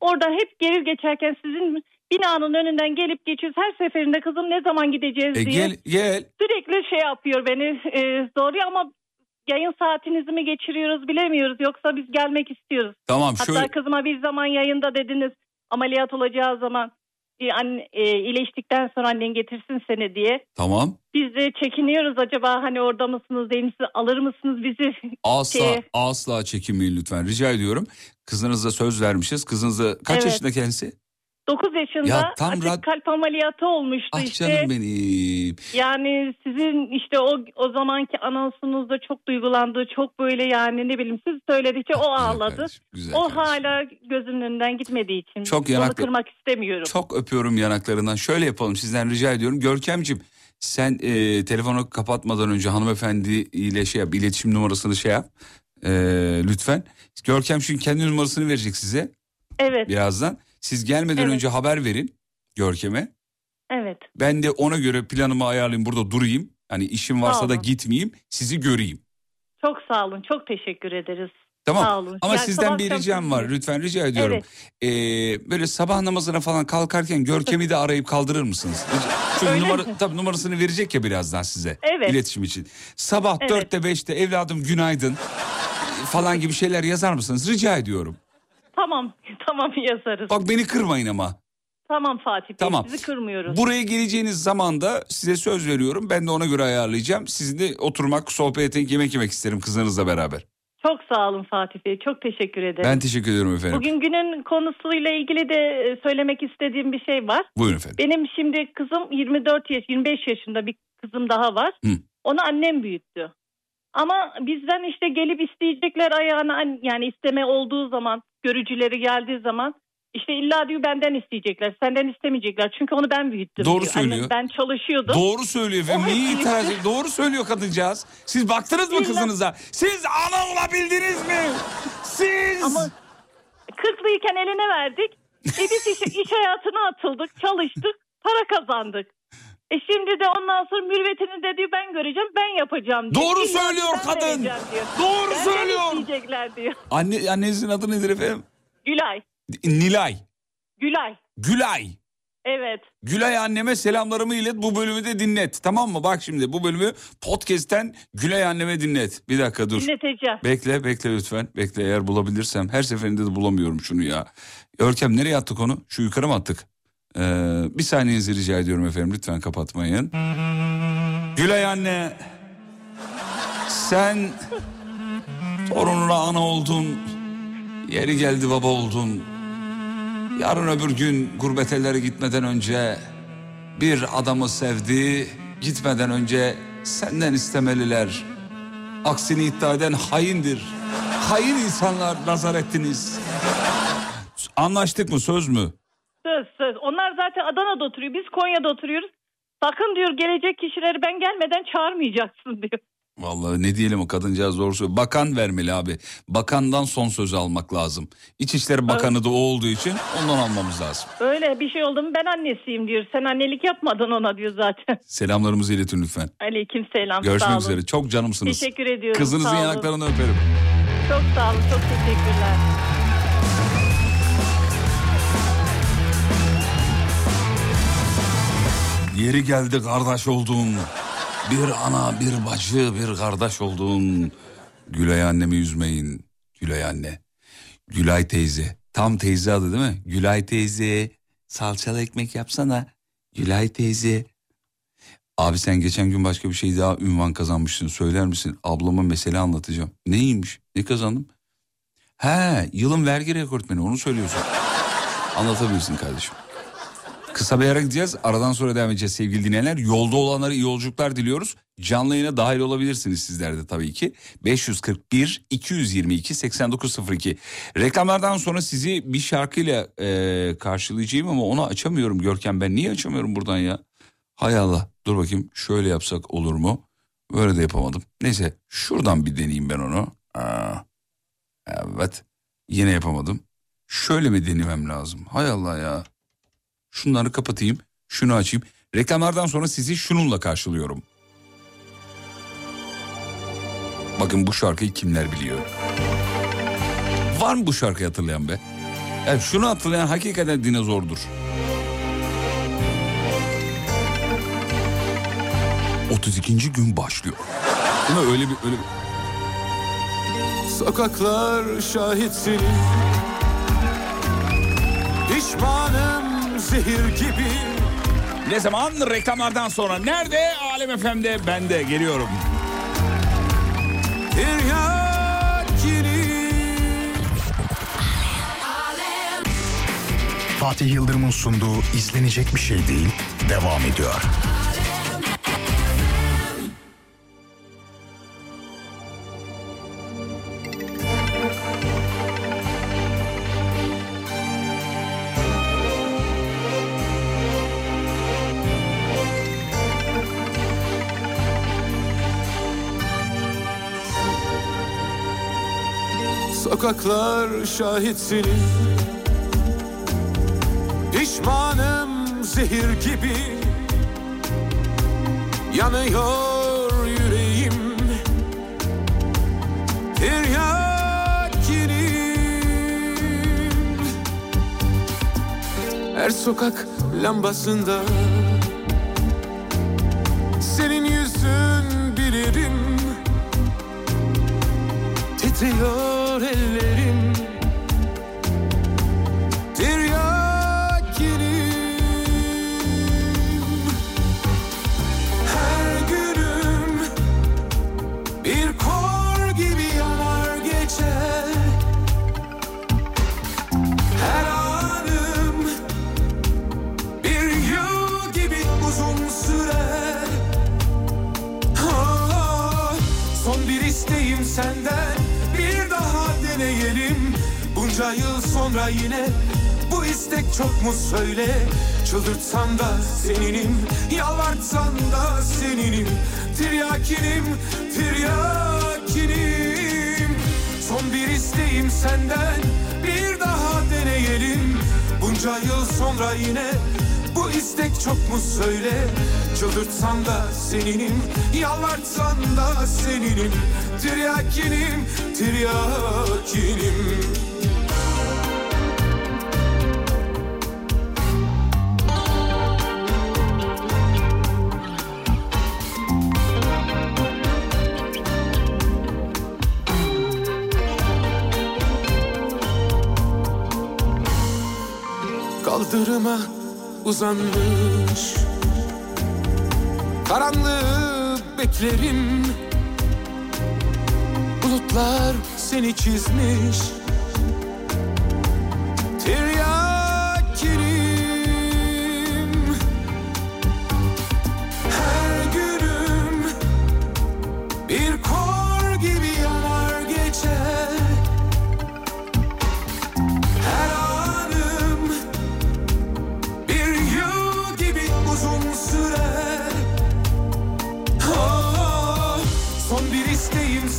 [SPEAKER 13] Orada hep gelir geçerken sizin binanın önünden gelip geçiyoruz. Her seferinde kızım ne zaman gideceğiz
[SPEAKER 1] E,
[SPEAKER 13] diye.
[SPEAKER 1] gel gel.
[SPEAKER 13] Sürekli şey yapıyor beni e, zorluyor ama yayın saatinizi mi geçiriyoruz bilemiyoruz. Yoksa biz gelmek istiyoruz.
[SPEAKER 1] Tamam
[SPEAKER 13] Hatta
[SPEAKER 1] şöyle.
[SPEAKER 13] kızıma bir zaman yayında dediniz ameliyat olacağı zaman anne, e, iyileştikten sonra annen getirsin seni diye.
[SPEAKER 1] Tamam.
[SPEAKER 13] Biz de çekiniyoruz acaba hani orada mısınız değil misiniz alır mısınız bizi?
[SPEAKER 1] Asla
[SPEAKER 13] şeye?
[SPEAKER 1] asla çekinmeyin lütfen rica ediyorum. Kızınıza söz vermişiz. Kızınıza kaç
[SPEAKER 13] Evet.
[SPEAKER 1] yaşında kendisi?
[SPEAKER 13] 9 yaşında
[SPEAKER 1] Ya tam
[SPEAKER 13] açık
[SPEAKER 1] rad-
[SPEAKER 13] kalp ameliyatı olmuştu
[SPEAKER 1] Ah
[SPEAKER 13] işte.
[SPEAKER 1] canım benim.
[SPEAKER 13] Yani sizin işte o o zamanki anonsunuzda çok duygulandı. Çok böyle yani ne bileyim siz söyledikçe o ağladı.
[SPEAKER 1] güzel
[SPEAKER 13] o hala gözümün önünden gitmediği için.
[SPEAKER 1] Çok
[SPEAKER 13] onu
[SPEAKER 1] yanaklı-
[SPEAKER 13] kırmak istemiyorum.
[SPEAKER 1] Çok öpüyorum yanaklarından. Şöyle yapalım sizden rica ediyorum. Görkemcim sen e, telefonu kapatmadan önce hanımefendi ile şey yap. iletişim numarasını şey yap. E, lütfen. Görkem çünkü kendi numarasını verecek size
[SPEAKER 13] Evet.
[SPEAKER 1] birazdan. Siz gelmeden
[SPEAKER 13] Evet.
[SPEAKER 1] önce haber verin Görkem'e.
[SPEAKER 13] Evet.
[SPEAKER 1] Ben de ona göre planımı ayarlayayım burada durayım. Hani işim varsa da gitmeyeyim sizi göreyim.
[SPEAKER 13] Çok sağ olun. Çok teşekkür ederiz.
[SPEAKER 1] Tamam
[SPEAKER 13] Sağ olun.
[SPEAKER 1] ama
[SPEAKER 13] Yani
[SPEAKER 1] sizden bir ricam var lütfen rica ediyorum. Ee, böyle sabah namazına falan kalkarken Görkem'i de arayıp kaldırır mısınız? Çünkü
[SPEAKER 13] Öyle
[SPEAKER 1] numara,
[SPEAKER 13] mi?
[SPEAKER 1] tabii numarasını verecek ya birazdan size
[SPEAKER 13] Evet.
[SPEAKER 1] iletişim için. Sabah
[SPEAKER 13] Evet.
[SPEAKER 1] dörtte beşte evladım günaydın falan gibi şeyler yazar mısınız rica ediyorum.
[SPEAKER 13] Tamam. Tamam yazarız.
[SPEAKER 1] Bak beni kırmayın ama.
[SPEAKER 13] Tamam Fatih Bey.
[SPEAKER 1] Tamam.
[SPEAKER 13] Sizi kırmıyoruz.
[SPEAKER 1] Buraya geleceğiniz zaman da size söz veriyorum. Ben de ona göre ayarlayacağım. Sizinle oturmak, sohbet etmek, yemek yemek isterim kızınızla beraber.
[SPEAKER 13] Çok sağ olun Fatih Bey. Çok teşekkür ederim.
[SPEAKER 1] Ben teşekkür ediyorum efendim.
[SPEAKER 13] Bugün günün konusuyla ilgili de e, söylemek istediğim bir şey var.
[SPEAKER 1] Buyurun efendim.
[SPEAKER 13] Benim şimdi kızım 24 yaş, 25 yaşında bir kızım daha var.
[SPEAKER 1] Hı.
[SPEAKER 13] Onu annem büyüttü. Ama bizden işte gelip isteyecekler ayağına an- yani isteme olduğu zaman, görücüleri geldiği zaman işte illa diyor benden isteyecekler, senden istemeyecekler. Çünkü onu ben büyüttüm
[SPEAKER 1] Doğru
[SPEAKER 13] diyor.
[SPEAKER 1] söylüyor.
[SPEAKER 13] Annem, ben çalışıyordum.
[SPEAKER 1] Doğru söylüyor efendim. İtiraz ediyor? Doğru söylüyor kadıncağız. Siz baktınız mı
[SPEAKER 13] İlla-
[SPEAKER 1] kızınıza? Siz ana olabildiniz mi? Siz.
[SPEAKER 13] Ama 40'lıyken eline verdik. E biz iş, iş hayatına atıldık, çalıştık, para kazandık. E şimdi de ondan sonra mürvetini de diyor ben göreceğim, ben yapacağım diyor.
[SPEAKER 1] Doğru
[SPEAKER 13] İlla
[SPEAKER 1] söylüyor
[SPEAKER 13] ben
[SPEAKER 1] kadın.
[SPEAKER 13] vereceğim diyor.
[SPEAKER 1] Doğru
[SPEAKER 13] Benden
[SPEAKER 1] söylüyor.
[SPEAKER 13] isteyecekler diyor.
[SPEAKER 1] Anne, annenizin adı nedir efendim?
[SPEAKER 13] Gülay,
[SPEAKER 1] Nilay.
[SPEAKER 13] Gülay.
[SPEAKER 1] Gülay.
[SPEAKER 13] Evet.
[SPEAKER 1] Gülay anneme selamlarımı ilet bu bölümü de dinlet. Tamam mı? Bak şimdi bu bölümü podcast'ten Gülay anneme dinlet. Bir dakika dur.
[SPEAKER 13] Dinleteceğim.
[SPEAKER 1] Bekle bekle lütfen. Bekle eğer bulabilirsem. Her seferinde de bulamıyorum şunu ya. Örkem nereye attık onu? Şu yukarı mı attık? Ee, bir saniyenizi rica ediyorum efendim. Lütfen kapatmayın. Gülay anne. Sen torununa ana oldun. Yeri geldi baba oldun. Yarın öbür gün gurbet ellere gitmeden önce bir adamı sevdi. Gitmeden önce senden istemeliler. Aksini iddia eden haindir. Hain insanlar nazar ettiniz. Anlaştık mı söz mü?
[SPEAKER 13] Söz söz. Onlar zaten Adana'da oturuyor. Biz Konya'da oturuyoruz. Sakın diyor gelecek kişileri ben gelmeden çağırmayacaksın diyor.
[SPEAKER 1] Vallahi ne diyelim o kadıncağız doğru söylüyor. Bakan vermeli abi. Bakandan son sözü almak lazım. İçişleri Bakanı da o olduğu için ondan almamız lazım.
[SPEAKER 13] Öyle bir şey oldu mu ben annesiyim diyor. Sen annelik yapmadın ona diyor zaten.
[SPEAKER 1] Selamlarımızı iletin lütfen.
[SPEAKER 13] Aleyküm selam.
[SPEAKER 1] Görüşmek
[SPEAKER 13] olun.
[SPEAKER 1] üzere. Çok canımsınız.
[SPEAKER 13] Teşekkür ediyorum.
[SPEAKER 1] Kızınızın
[SPEAKER 13] olun.
[SPEAKER 1] yanaklarını öperim.
[SPEAKER 13] Çok sağ olun. Çok teşekkürler.
[SPEAKER 1] Yeri geldi kardeş olduğun. Bir ana, bir bacı, bir kardeş olduğun. Gülay annemi üzmeyin. Gülay anne. Gülay teyze. Tam teyze adı değil mi? Gülay teyze. Salçalı ekmek yapsana. Gülay teyze. Abi sen geçen gün başka bir şey daha ünvan kazanmışsın. Söyler misin? Ablama mesele anlatacağım. Neymiş? Ne kazandım? He, yılın vergi rekortmeni onu söylüyorsun. Anlatabilirsin kardeşim. Kısa bir ara gideceğiz. Aradan sonra devam edeceğiz sevgili dinleyenler. Yolda olanlara iyi yolculuklar diliyoruz. Canlı yayına dahil olabilirsiniz sizler de tabii ki. 541 222 8902. Reklamlardan sonra sizi bir şarkıyla e, karşılayacağım ama onu açamıyorum Görkem. Ben niye açamıyorum buradan ya? Hay Allah. Dur bakayım şöyle yapsak olur mu? Böyle de yapamadım. Neyse şuradan bir deneyeyim ben onu. Aa, evet. Yine yapamadım. Şöyle mi denemem lazım? Hay Allah ya. Şunları kapatayım. Şunu açayım. Reklamlardan sonra sizi şununla karşılıyorum. Bakın bu şarkıyı kimler biliyor? Var mı bu şarkıyı hatırlayan be? Yani şunu hatırlayan hakikaten dinozordur. 32. gün başlıyor. Değil mi? Öyle bir öyle bir...
[SPEAKER 4] Sokaklar şahitsin Pişmanım zehir gibi
[SPEAKER 1] Ne zaman? Reklamlardan sonra. Nerede? Alem FM'de ben de geliyorum.
[SPEAKER 14] Fatih Yıldırım'ın sunduğu izlenecek bir şey değil devam ediyor.
[SPEAKER 4] Sokaklar şahitsin Pişmanım zehir gibi. Yanıyor yüreğim. Tiryakinim Her sokak lambasında Titriyor ellerim. Tiryakinim Her günüm Bir kor gibi yanar geçer. Her anım Bir yıl gibi uzun sürer. Ah, Son bir isteğim senden Bunca yıl sonra yine Bu istek çok mu söyle? Çıldırtsan da seninim Yalvartsan da seninim. Tiryakinim Tiryakinim. Son bir isteğim senden Bir daha deneyelim. Bunca yıl sonra yine bu istek çok mu söyle? Çıldırtsan da seninim Yalvartsan da seninim. Tiryakinim Tiryakinim Kaldırıma uzanmış. Karanlığı beklerim. Bulutlar seni çizmiş. Tiryakinim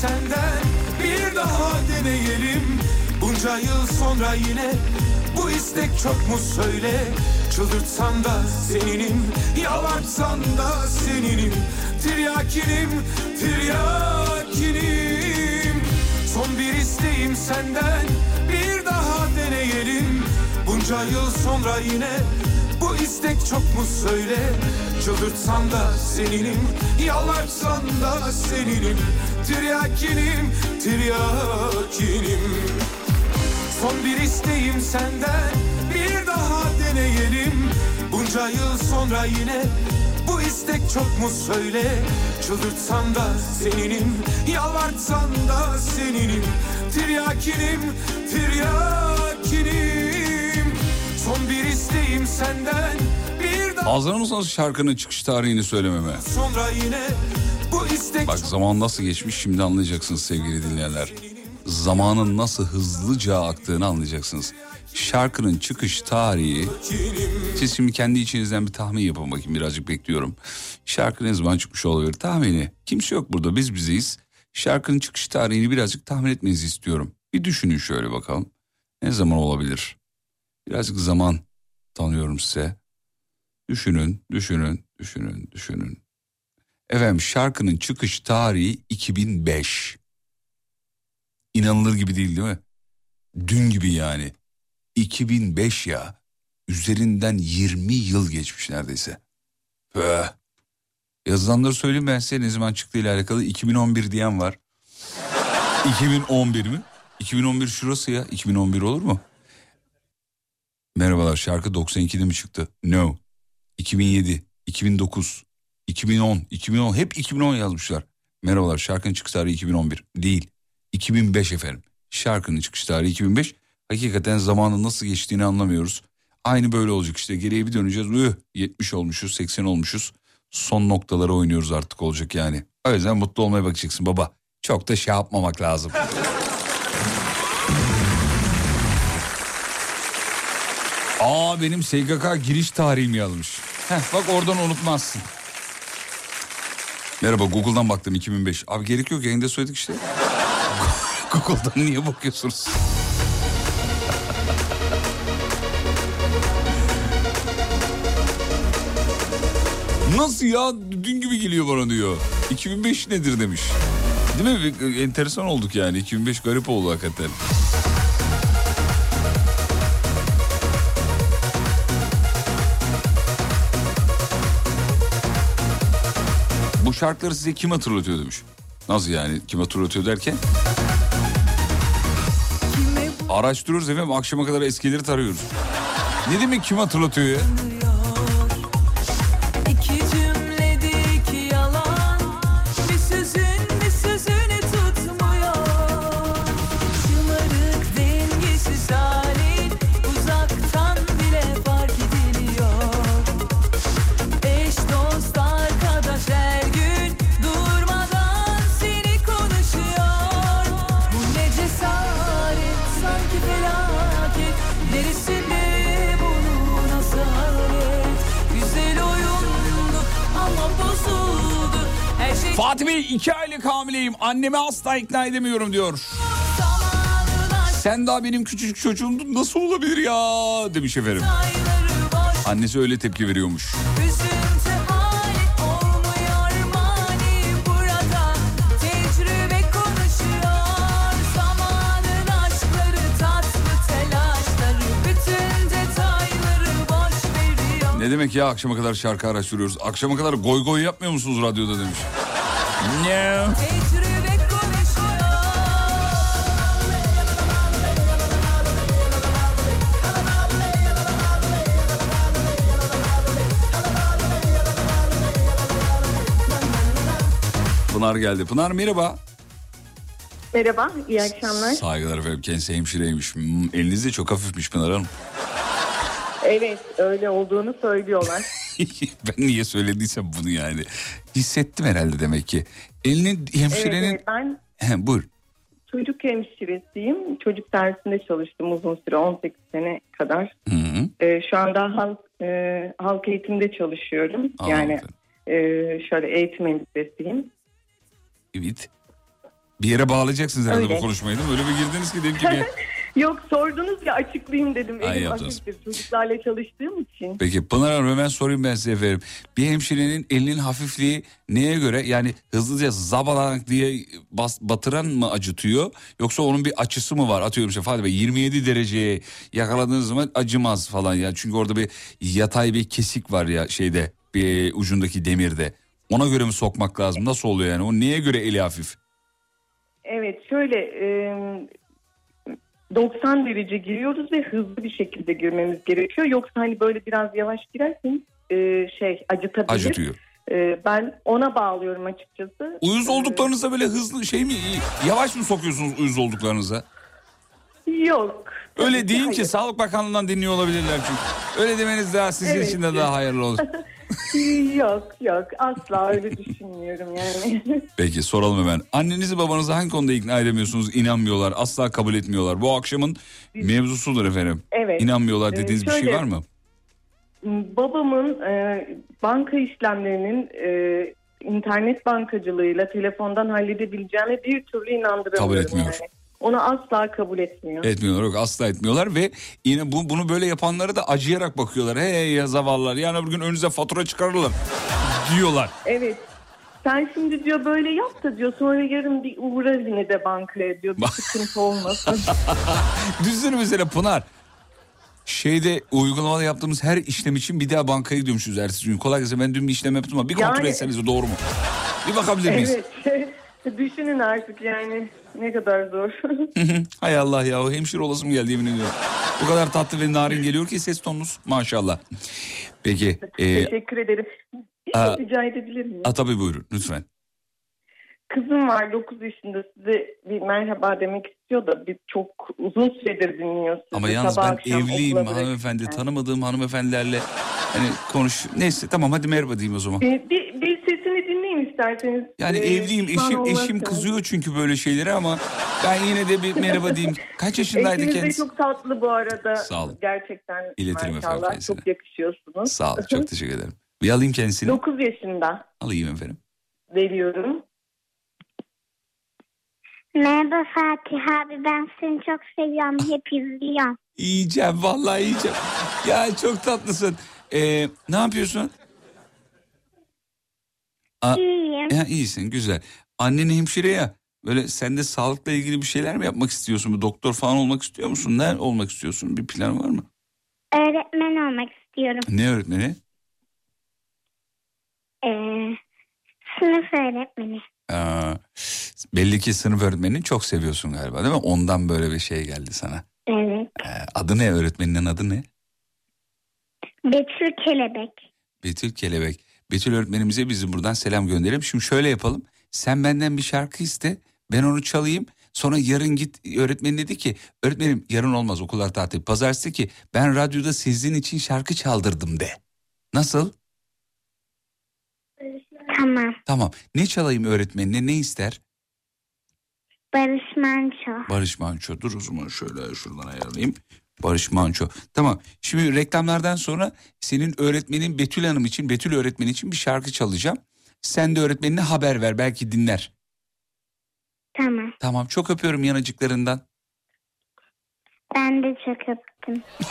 [SPEAKER 4] senden Bir daha deneyelim. Bunca yıl sonra yine Bu istek çok mu söyle? Çıldırtsan da seninim Yalvartsan da seninim. Tiryakinim Tiryakinim. Son bir isteğim senden Bir daha deneyelim. Bunca yıl sonra yine istek çok mu söyle? Çıldırtsan da seninim Yalvartsan da seninim. Tiryakinim Tiryakinim. Son bir isteğim senden Bir daha deneyelim. Bunca yıl sonra yine bu istek çok mu söyle? Çıldırtsan da seninim Yalvartsan da seninim. Tiryakinim Tiryakinim bir isteğim senden Bir daha
[SPEAKER 1] Hazır mısınız şarkının çıkış tarihini söylememe?
[SPEAKER 4] sonra yine Bu istek
[SPEAKER 1] Bak zaman nasıl geçmiş şimdi anlayacaksınız sevgili dinleyenler. Zamanın nasıl hızlıca aktığını anlayacaksınız. Şarkının çıkış tarihi siz şimdi kendi içinizden bir tahmin yapın bakayım birazcık bekliyorum. Şarkı ne zaman çıkmış olabilir tahmini. Kimse yok burada biz bizeyiz. Şarkının çıkış tarihini birazcık tahmin etmenizi istiyorum. Bir düşünün şöyle bakalım. Ne zaman olabilir? Birazcık zaman tanıyorum size. Düşünün, düşünün, düşünün, düşünün. Efendim şarkının çıkış tarihi 2005. İnanılır gibi değil değil mi? Dün gibi yani. 2005 ya. Üzerinden 20 yıl geçmiş neredeyse. Pöh. Yazılanları söyleyeyim ben size ne zaman çıktı ile alakalı 2011 diyen var. 2011 mi? 2011 şurası ya. 2011 olur mu? Merhabalar şarkı 92'de mi çıktı? No. 2007, 2009, 2010, 2010 hep 2010 yazmışlar. Merhabalar şarkının çıkış tarihi 2011 değil. 2005 efendim. Şarkının çıkış tarihi 2005. Hakikaten zamanın nasıl geçtiğini anlamıyoruz. Aynı böyle olacak işte geriye bir döneceğiz. Üh, 70 olmuşuz 80 olmuşuz. Son noktalara oynuyoruz artık olacak yani. O yüzden mutlu olmaya bakacaksın baba. Çok da şey yapmamak lazım. Aa benim SGK giriş tarihim yazmış. Heh, bak oradan unutmazsın. Merhaba Google'dan baktım 2005. Abi gerek yok yayında söyledik işte. Google'dan niye bakıyorsunuz? Nasıl ya? Dün gibi geliyor bana diyor. 2005 nedir demiş. Değil mi? Enteresan olduk yani. 2005 garip oldu hakikaten. Bu şarkıları size kim hatırlatıyor demiş. Nasıl yani kim hatırlatıyor derken? Araştırıyoruz efendim akşama kadar eskileri tarıyoruz. Ne demek kim hatırlatıyor ya? Fatih Bey iki aylık hamileyim. Annemi asla ikna edemiyorum diyor. Sen daha benim küçücük çocuğumdun nasıl olabilir ya demiş efendim. Annesi öyle tepki veriyormuş. Ne demek ya akşama kadar şarkı araştırıyoruz. Akşama kadar goy goy yapmıyor musunuz radyoda demiş.
[SPEAKER 5] Konuşuyor
[SPEAKER 1] Pınar geldi. Pınar merhaba.
[SPEAKER 11] Merhaba, iyi akşamlar.
[SPEAKER 1] Saygılar efendim kendisi hemşireymiş. Hmm, eliniz de çok hafifmiş Pınar Hanım.
[SPEAKER 11] Evet, öyle olduğunu söylüyorlar.
[SPEAKER 1] ben niye söylediysem bunu yani. Hissettim herhalde demek ki. Elinin hemşirenin...
[SPEAKER 11] Evet, ben
[SPEAKER 1] He, buyur.
[SPEAKER 11] çocuk hemşiresiyim. Çocuk dersinde çalıştım uzun süre, 18 sene kadar.
[SPEAKER 1] Hı hı.
[SPEAKER 11] Ee, şu anda halk e, halk eğitimde çalışıyorum.
[SPEAKER 1] Aa,
[SPEAKER 11] yani e, şöyle eğitim elbisesiyim.
[SPEAKER 1] Evet. Bir yere bağlayacaksınız herhalde
[SPEAKER 11] Öyle.
[SPEAKER 1] bu konuşmayı değil mi? Öyle bir girdiniz ki dedim ki... bir-
[SPEAKER 11] Yok sordunuz ya açıklayayım dedim.
[SPEAKER 1] Ay,
[SPEAKER 11] Elim
[SPEAKER 1] yaptınız.
[SPEAKER 11] hafiftir çocuklarla çalıştığım için.
[SPEAKER 1] Peki Pınar Hanım hemen sorayım ben size efendim. Bir hemşirenin elinin hafifliği neye göre yani hızlıca zabalank diye bas, batıran mı acıtıyor? Yoksa onun bir açısı mı var? Atıyorum işte Fatih Bey 27 dereceye yakaladığınız zaman acımaz falan ya. Çünkü orada bir yatay bir kesik var ya şeyde bir ucundaki demirde. Ona göre mi sokmak lazım? Nasıl oluyor yani? O neye göre eli hafif?
[SPEAKER 11] Evet şöyle e, 90 derece giriyoruz ve hızlı bir şekilde girmemiz gerekiyor. Yoksa hani böyle biraz yavaş girerseniz e, şey acıtabilir.
[SPEAKER 1] Acıtıyor.
[SPEAKER 11] E, ben ona bağlıyorum açıkçası.
[SPEAKER 1] Uyuz olduklarınızda böyle hızlı şey mi yavaş mı sokuyorsunuz uyuz olduklarınıza?
[SPEAKER 11] Yok.
[SPEAKER 1] Öyle deyince Sağlık Bakanlığı'ndan dinliyor olabilirler çünkü. Öyle demeniz daha sizin
[SPEAKER 11] Evet.
[SPEAKER 1] için de daha hayırlı olur.
[SPEAKER 11] yok yok asla öyle düşünmüyorum yani.
[SPEAKER 1] Peki soralım hemen. Annenizi babanızı hangi konuda ikna edemiyorsunuz? İnanmıyorlar, asla kabul etmiyorlar. Bu akşamın mevzusudur efendim.
[SPEAKER 11] Evet.
[SPEAKER 1] İnanmıyorlar
[SPEAKER 11] Ee,
[SPEAKER 1] dediğiniz bir şey
[SPEAKER 11] şöyle-
[SPEAKER 1] var mı?
[SPEAKER 11] Babamın e, banka işlemlerinin e, internet bankacılığıyla telefondan halledebileceğine bir türlü inandıramıyorum.
[SPEAKER 1] Kabul etmiyor.
[SPEAKER 11] Yani. Onu asla kabul etmiyor.
[SPEAKER 1] Etmiyorlar yok asla etmiyorlar ve yine bu bunu böyle yapanlara da acıyarak bakıyorlar. Hey ya zavallılar yani öbür gün önünüze fatura çıkarırlar diyorlar.
[SPEAKER 11] Evet. Sen şimdi diyor böyle yap da diyor sonra yarın bir uğra yine de bankaya diyor bir sıkıntı olmasın.
[SPEAKER 1] Düşünsene mesela Pınar. Şeyde uygulamada yaptığımız her işlem için bir daha bankaya gidiyormuşuz ertesi gün. Kolay gelsin ben dün bir işlem yaptım ama bir kontrol
[SPEAKER 11] Yani-
[SPEAKER 1] etseniz doğru mu? Bir bakabilir miyiz?
[SPEAKER 11] evet. Düşünün artık yani ne kadar zor.
[SPEAKER 1] Hay Allah ya o hemşire olasım geldi yemin ediyorum. O kadar tatlı ve narin geliyor ki ses tonunuz maşallah. Peki. E,
[SPEAKER 11] Teşekkür ederim. Bir şey rica edebilir miyim?
[SPEAKER 1] a, tabii buyurun lütfen.
[SPEAKER 11] Kızım var 9 yaşında size bir merhaba demek istiyor da bir çok uzun süredir dinliyor sizi.
[SPEAKER 1] Ama yalnız
[SPEAKER 11] Sabah
[SPEAKER 1] ben evliyim hanımefendi. Tanımadığım hanımefendilerle hani konuş. Neyse tamam hadi merhaba diyeyim o zaman.
[SPEAKER 11] Bir, bir, bir sesini isterseniz.
[SPEAKER 1] Yani
[SPEAKER 11] Ee,
[SPEAKER 1] evliyim eşim eşim kızıyor çünkü böyle şeylere ama ben yine de bir merhaba diyeyim. Kaç yaşındaydı
[SPEAKER 11] Eşiniz de
[SPEAKER 1] kendisi?
[SPEAKER 11] çok tatlı bu arada.
[SPEAKER 1] Sağ olun.
[SPEAKER 11] Gerçekten
[SPEAKER 1] İletirim efendim
[SPEAKER 11] maşallah
[SPEAKER 1] kendisine.
[SPEAKER 11] çok yakışıyorsunuz.
[SPEAKER 1] Sağ ol çok teşekkür ederim. Bir alayım kendisini.
[SPEAKER 11] 9 yaşında
[SPEAKER 1] Alayım efendim.
[SPEAKER 11] veriyorum.
[SPEAKER 15] Merhaba Fatih abi ben seni çok seviyorum hep izliyorum.
[SPEAKER 1] Yiyeceğim vallahi yiyeceğim. ya çok tatlısın. Ee, ne yapıyorsun? A-
[SPEAKER 15] İyiyim.
[SPEAKER 1] Ya, iyisin güzel. Annen hemşire ya. Böyle sen de sağlıkla ilgili bir şeyler mi yapmak istiyorsun? Bir doktor falan olmak istiyor musun? Ne olmak istiyorsun? Bir plan var mı?
[SPEAKER 15] Öğretmen olmak istiyorum.
[SPEAKER 1] Ne öğretmeni?
[SPEAKER 15] Ee, sınıf öğretmeni.
[SPEAKER 1] Aa, belli ki sınıf öğretmenini çok seviyorsun galiba değil mi? Ondan böyle bir şey geldi sana.
[SPEAKER 15] Evet.
[SPEAKER 1] Ee, adı ne öğretmeninin adı ne?
[SPEAKER 15] Betül Kelebek.
[SPEAKER 1] Betül Kelebek. Betül öğretmenimize bizim buradan selam gönderelim. Şimdi şöyle yapalım. Sen benden bir şarkı iste. Ben onu çalayım. Sonra yarın git öğretmen dedi ki öğretmenim yarın olmaz okullar tatil. Pazartesi ki ben radyoda sizin için şarkı çaldırdım de. Nasıl?
[SPEAKER 15] Tamam.
[SPEAKER 1] Tamam. Ne çalayım öğretmenine ne ister?
[SPEAKER 15] Barış Manço.
[SPEAKER 1] Barış Manço. Dur o zaman şöyle şuradan ayarlayayım. Barış Manço. Tamam. Şimdi reklamlardan sonra senin öğretmenin Betül Hanım için, Betül öğretmen için bir şarkı çalacağım. Sen de öğretmenine haber ver belki dinler.
[SPEAKER 15] Tamam.
[SPEAKER 1] Tamam çok öpüyorum yanacıklarından.
[SPEAKER 15] Ben de çok öptüm.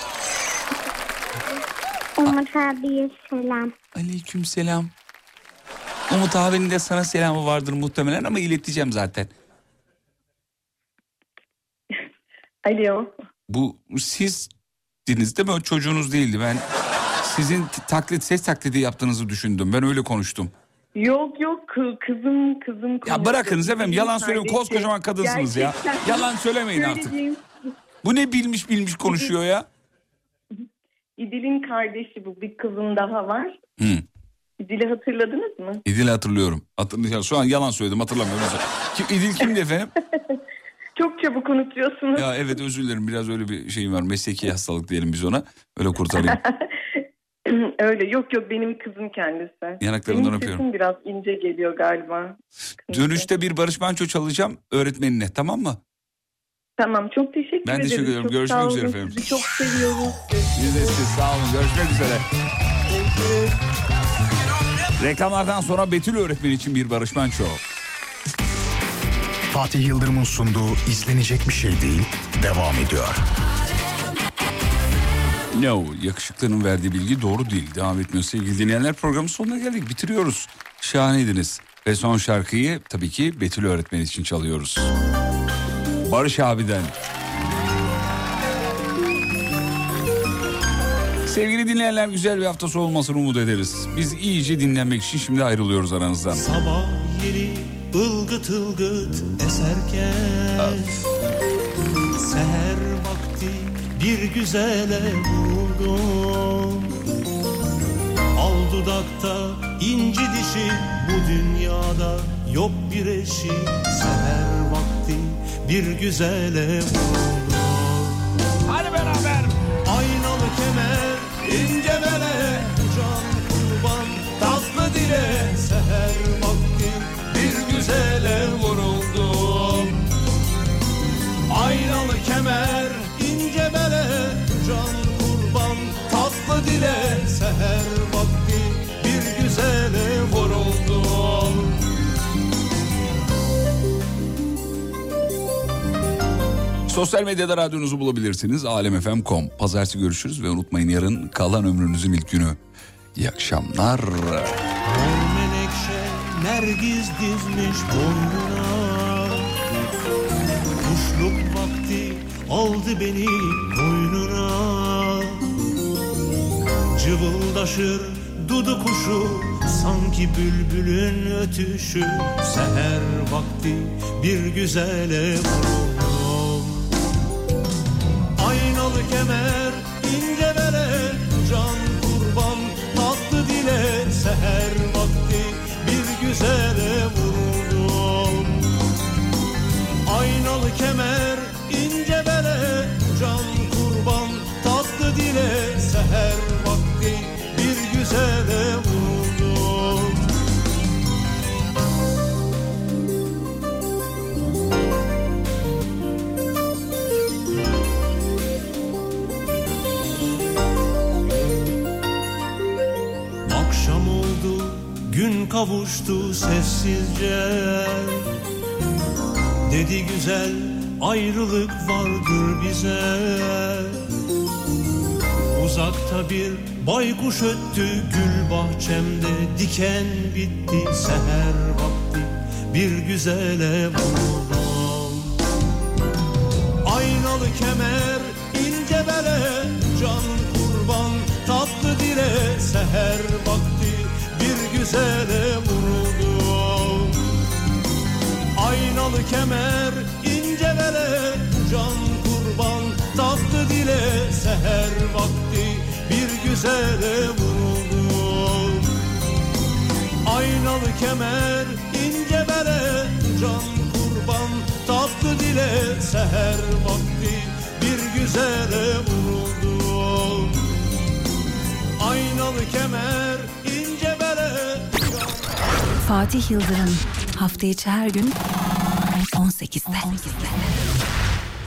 [SPEAKER 15] Umut abiye selam.
[SPEAKER 1] Aleyküm selam. Umut abinin de sana selamı vardır muhtemelen ama ileteceğim zaten.
[SPEAKER 11] Alo.
[SPEAKER 1] Bu siz diniz değil mi? O çocuğunuz değildi. Ben sizin taklit ses taklidi yaptığınızı düşündüm. Ben öyle konuştum.
[SPEAKER 11] Yok yok kı- kızım kızım.
[SPEAKER 1] Ya bırakınız efendim yalan söylüyorum. Koskocaman kadınsınız ya.
[SPEAKER 11] Gerçekten.
[SPEAKER 1] Yalan söylemeyin artık. Bu ne bilmiş bilmiş konuşuyor ya.
[SPEAKER 11] İdil'in kardeşi bu. Bir kızım daha var.
[SPEAKER 1] Hı.
[SPEAKER 11] İdil'i hatırladınız mı?
[SPEAKER 1] İdil hatırlıyorum. Hatırlıyorum. Şu an yalan söyledim hatırlamıyorum. Kim, İdil kimdi efendim?
[SPEAKER 11] Çok çabuk unutuyorsunuz.
[SPEAKER 1] Ya evet özür dilerim biraz öyle bir şeyim var. Mesleki hastalık diyelim biz ona. Öyle kurtarayım.
[SPEAKER 11] Öyle yok yok benim kızım kendisi.
[SPEAKER 1] Yanaklarından
[SPEAKER 11] benim
[SPEAKER 1] öpüyorum.
[SPEAKER 11] biraz ince geliyor galiba.
[SPEAKER 1] Dönüşte bir Barış Manço çalacağım öğretmenine tamam mı?
[SPEAKER 11] Tamam çok teşekkür
[SPEAKER 1] Ben
[SPEAKER 11] ederim.
[SPEAKER 1] teşekkür ederim.
[SPEAKER 11] Çok
[SPEAKER 1] Görüşmek üzere efendim.
[SPEAKER 11] Sizi çok seviyoruz.
[SPEAKER 1] Biz de siz sağ olun. Görüşmek üzere. Reklamlardan sonra Betül öğretmen için bir Barış Manço.
[SPEAKER 2] Fatih Yıldırım'ın sunduğu izlenecek bir şey değil devam ediyor.
[SPEAKER 1] No, yakışıklının verdiği bilgi doğru değil. Devam etmiyor sevgili dinleyenler. Programın sonuna geldik. Bitiriyoruz. Şahaneydiniz. Ve son şarkıyı tabii ki Betül öğretmen için çalıyoruz. Barış abiden. Sevgili dinleyenler güzel bir hafta sonu olmasını umut ederiz. Biz iyice dinlenmek için şimdi ayrılıyoruz aranızdan.
[SPEAKER 16] Sabah yeni ılgıt ılgıt eserken Seher vakti bir güzele buldum Al dudakta inci dişi bu dünyada yok bir eşi. Seher vakti bir güzele buldum
[SPEAKER 1] Hadi beraber.
[SPEAKER 16] Aynalı kemer güzele vuruldum Aynalı kemer ince bele Can kurban tatlı dile Seher vakti bir güzele vuruldum
[SPEAKER 1] Sosyal medyada radyonuzu bulabilirsiniz. alemfm.com. Pazartesi görüşürüz ve unutmayın yarın kalan ömrünüzün ilk günü. İyi akşamlar.
[SPEAKER 16] Nergiz dizmiş boynuna. Kuşluk vakti aldı beni boynuna. Cıvıldaşır dudu kuşu Sanki bülbülün ötüşü. Seher vakti bir güzele vurdum güzele vurdum Aynalı kemer ince bere Can kurban tatlı dile Seher vakti bir güzele vurdum kavuştu sessizce. Dedi güzel, ayrılık vardır bize. Uzakta bir baykuş öttü gül bahçemde. Diken bitti seher vakti. Bir güzele vurdum Aynalı kemer ince bele kemer ince can kurban tatlı dile seher vakti bir güzele vuruldum Aynalı kemer ince bele can kurban tatlı dile seher vakti bir güzele vuruldum Aynalı kemer ince bele
[SPEAKER 17] Fatih Yıldırım hafta içi her gün 18'de.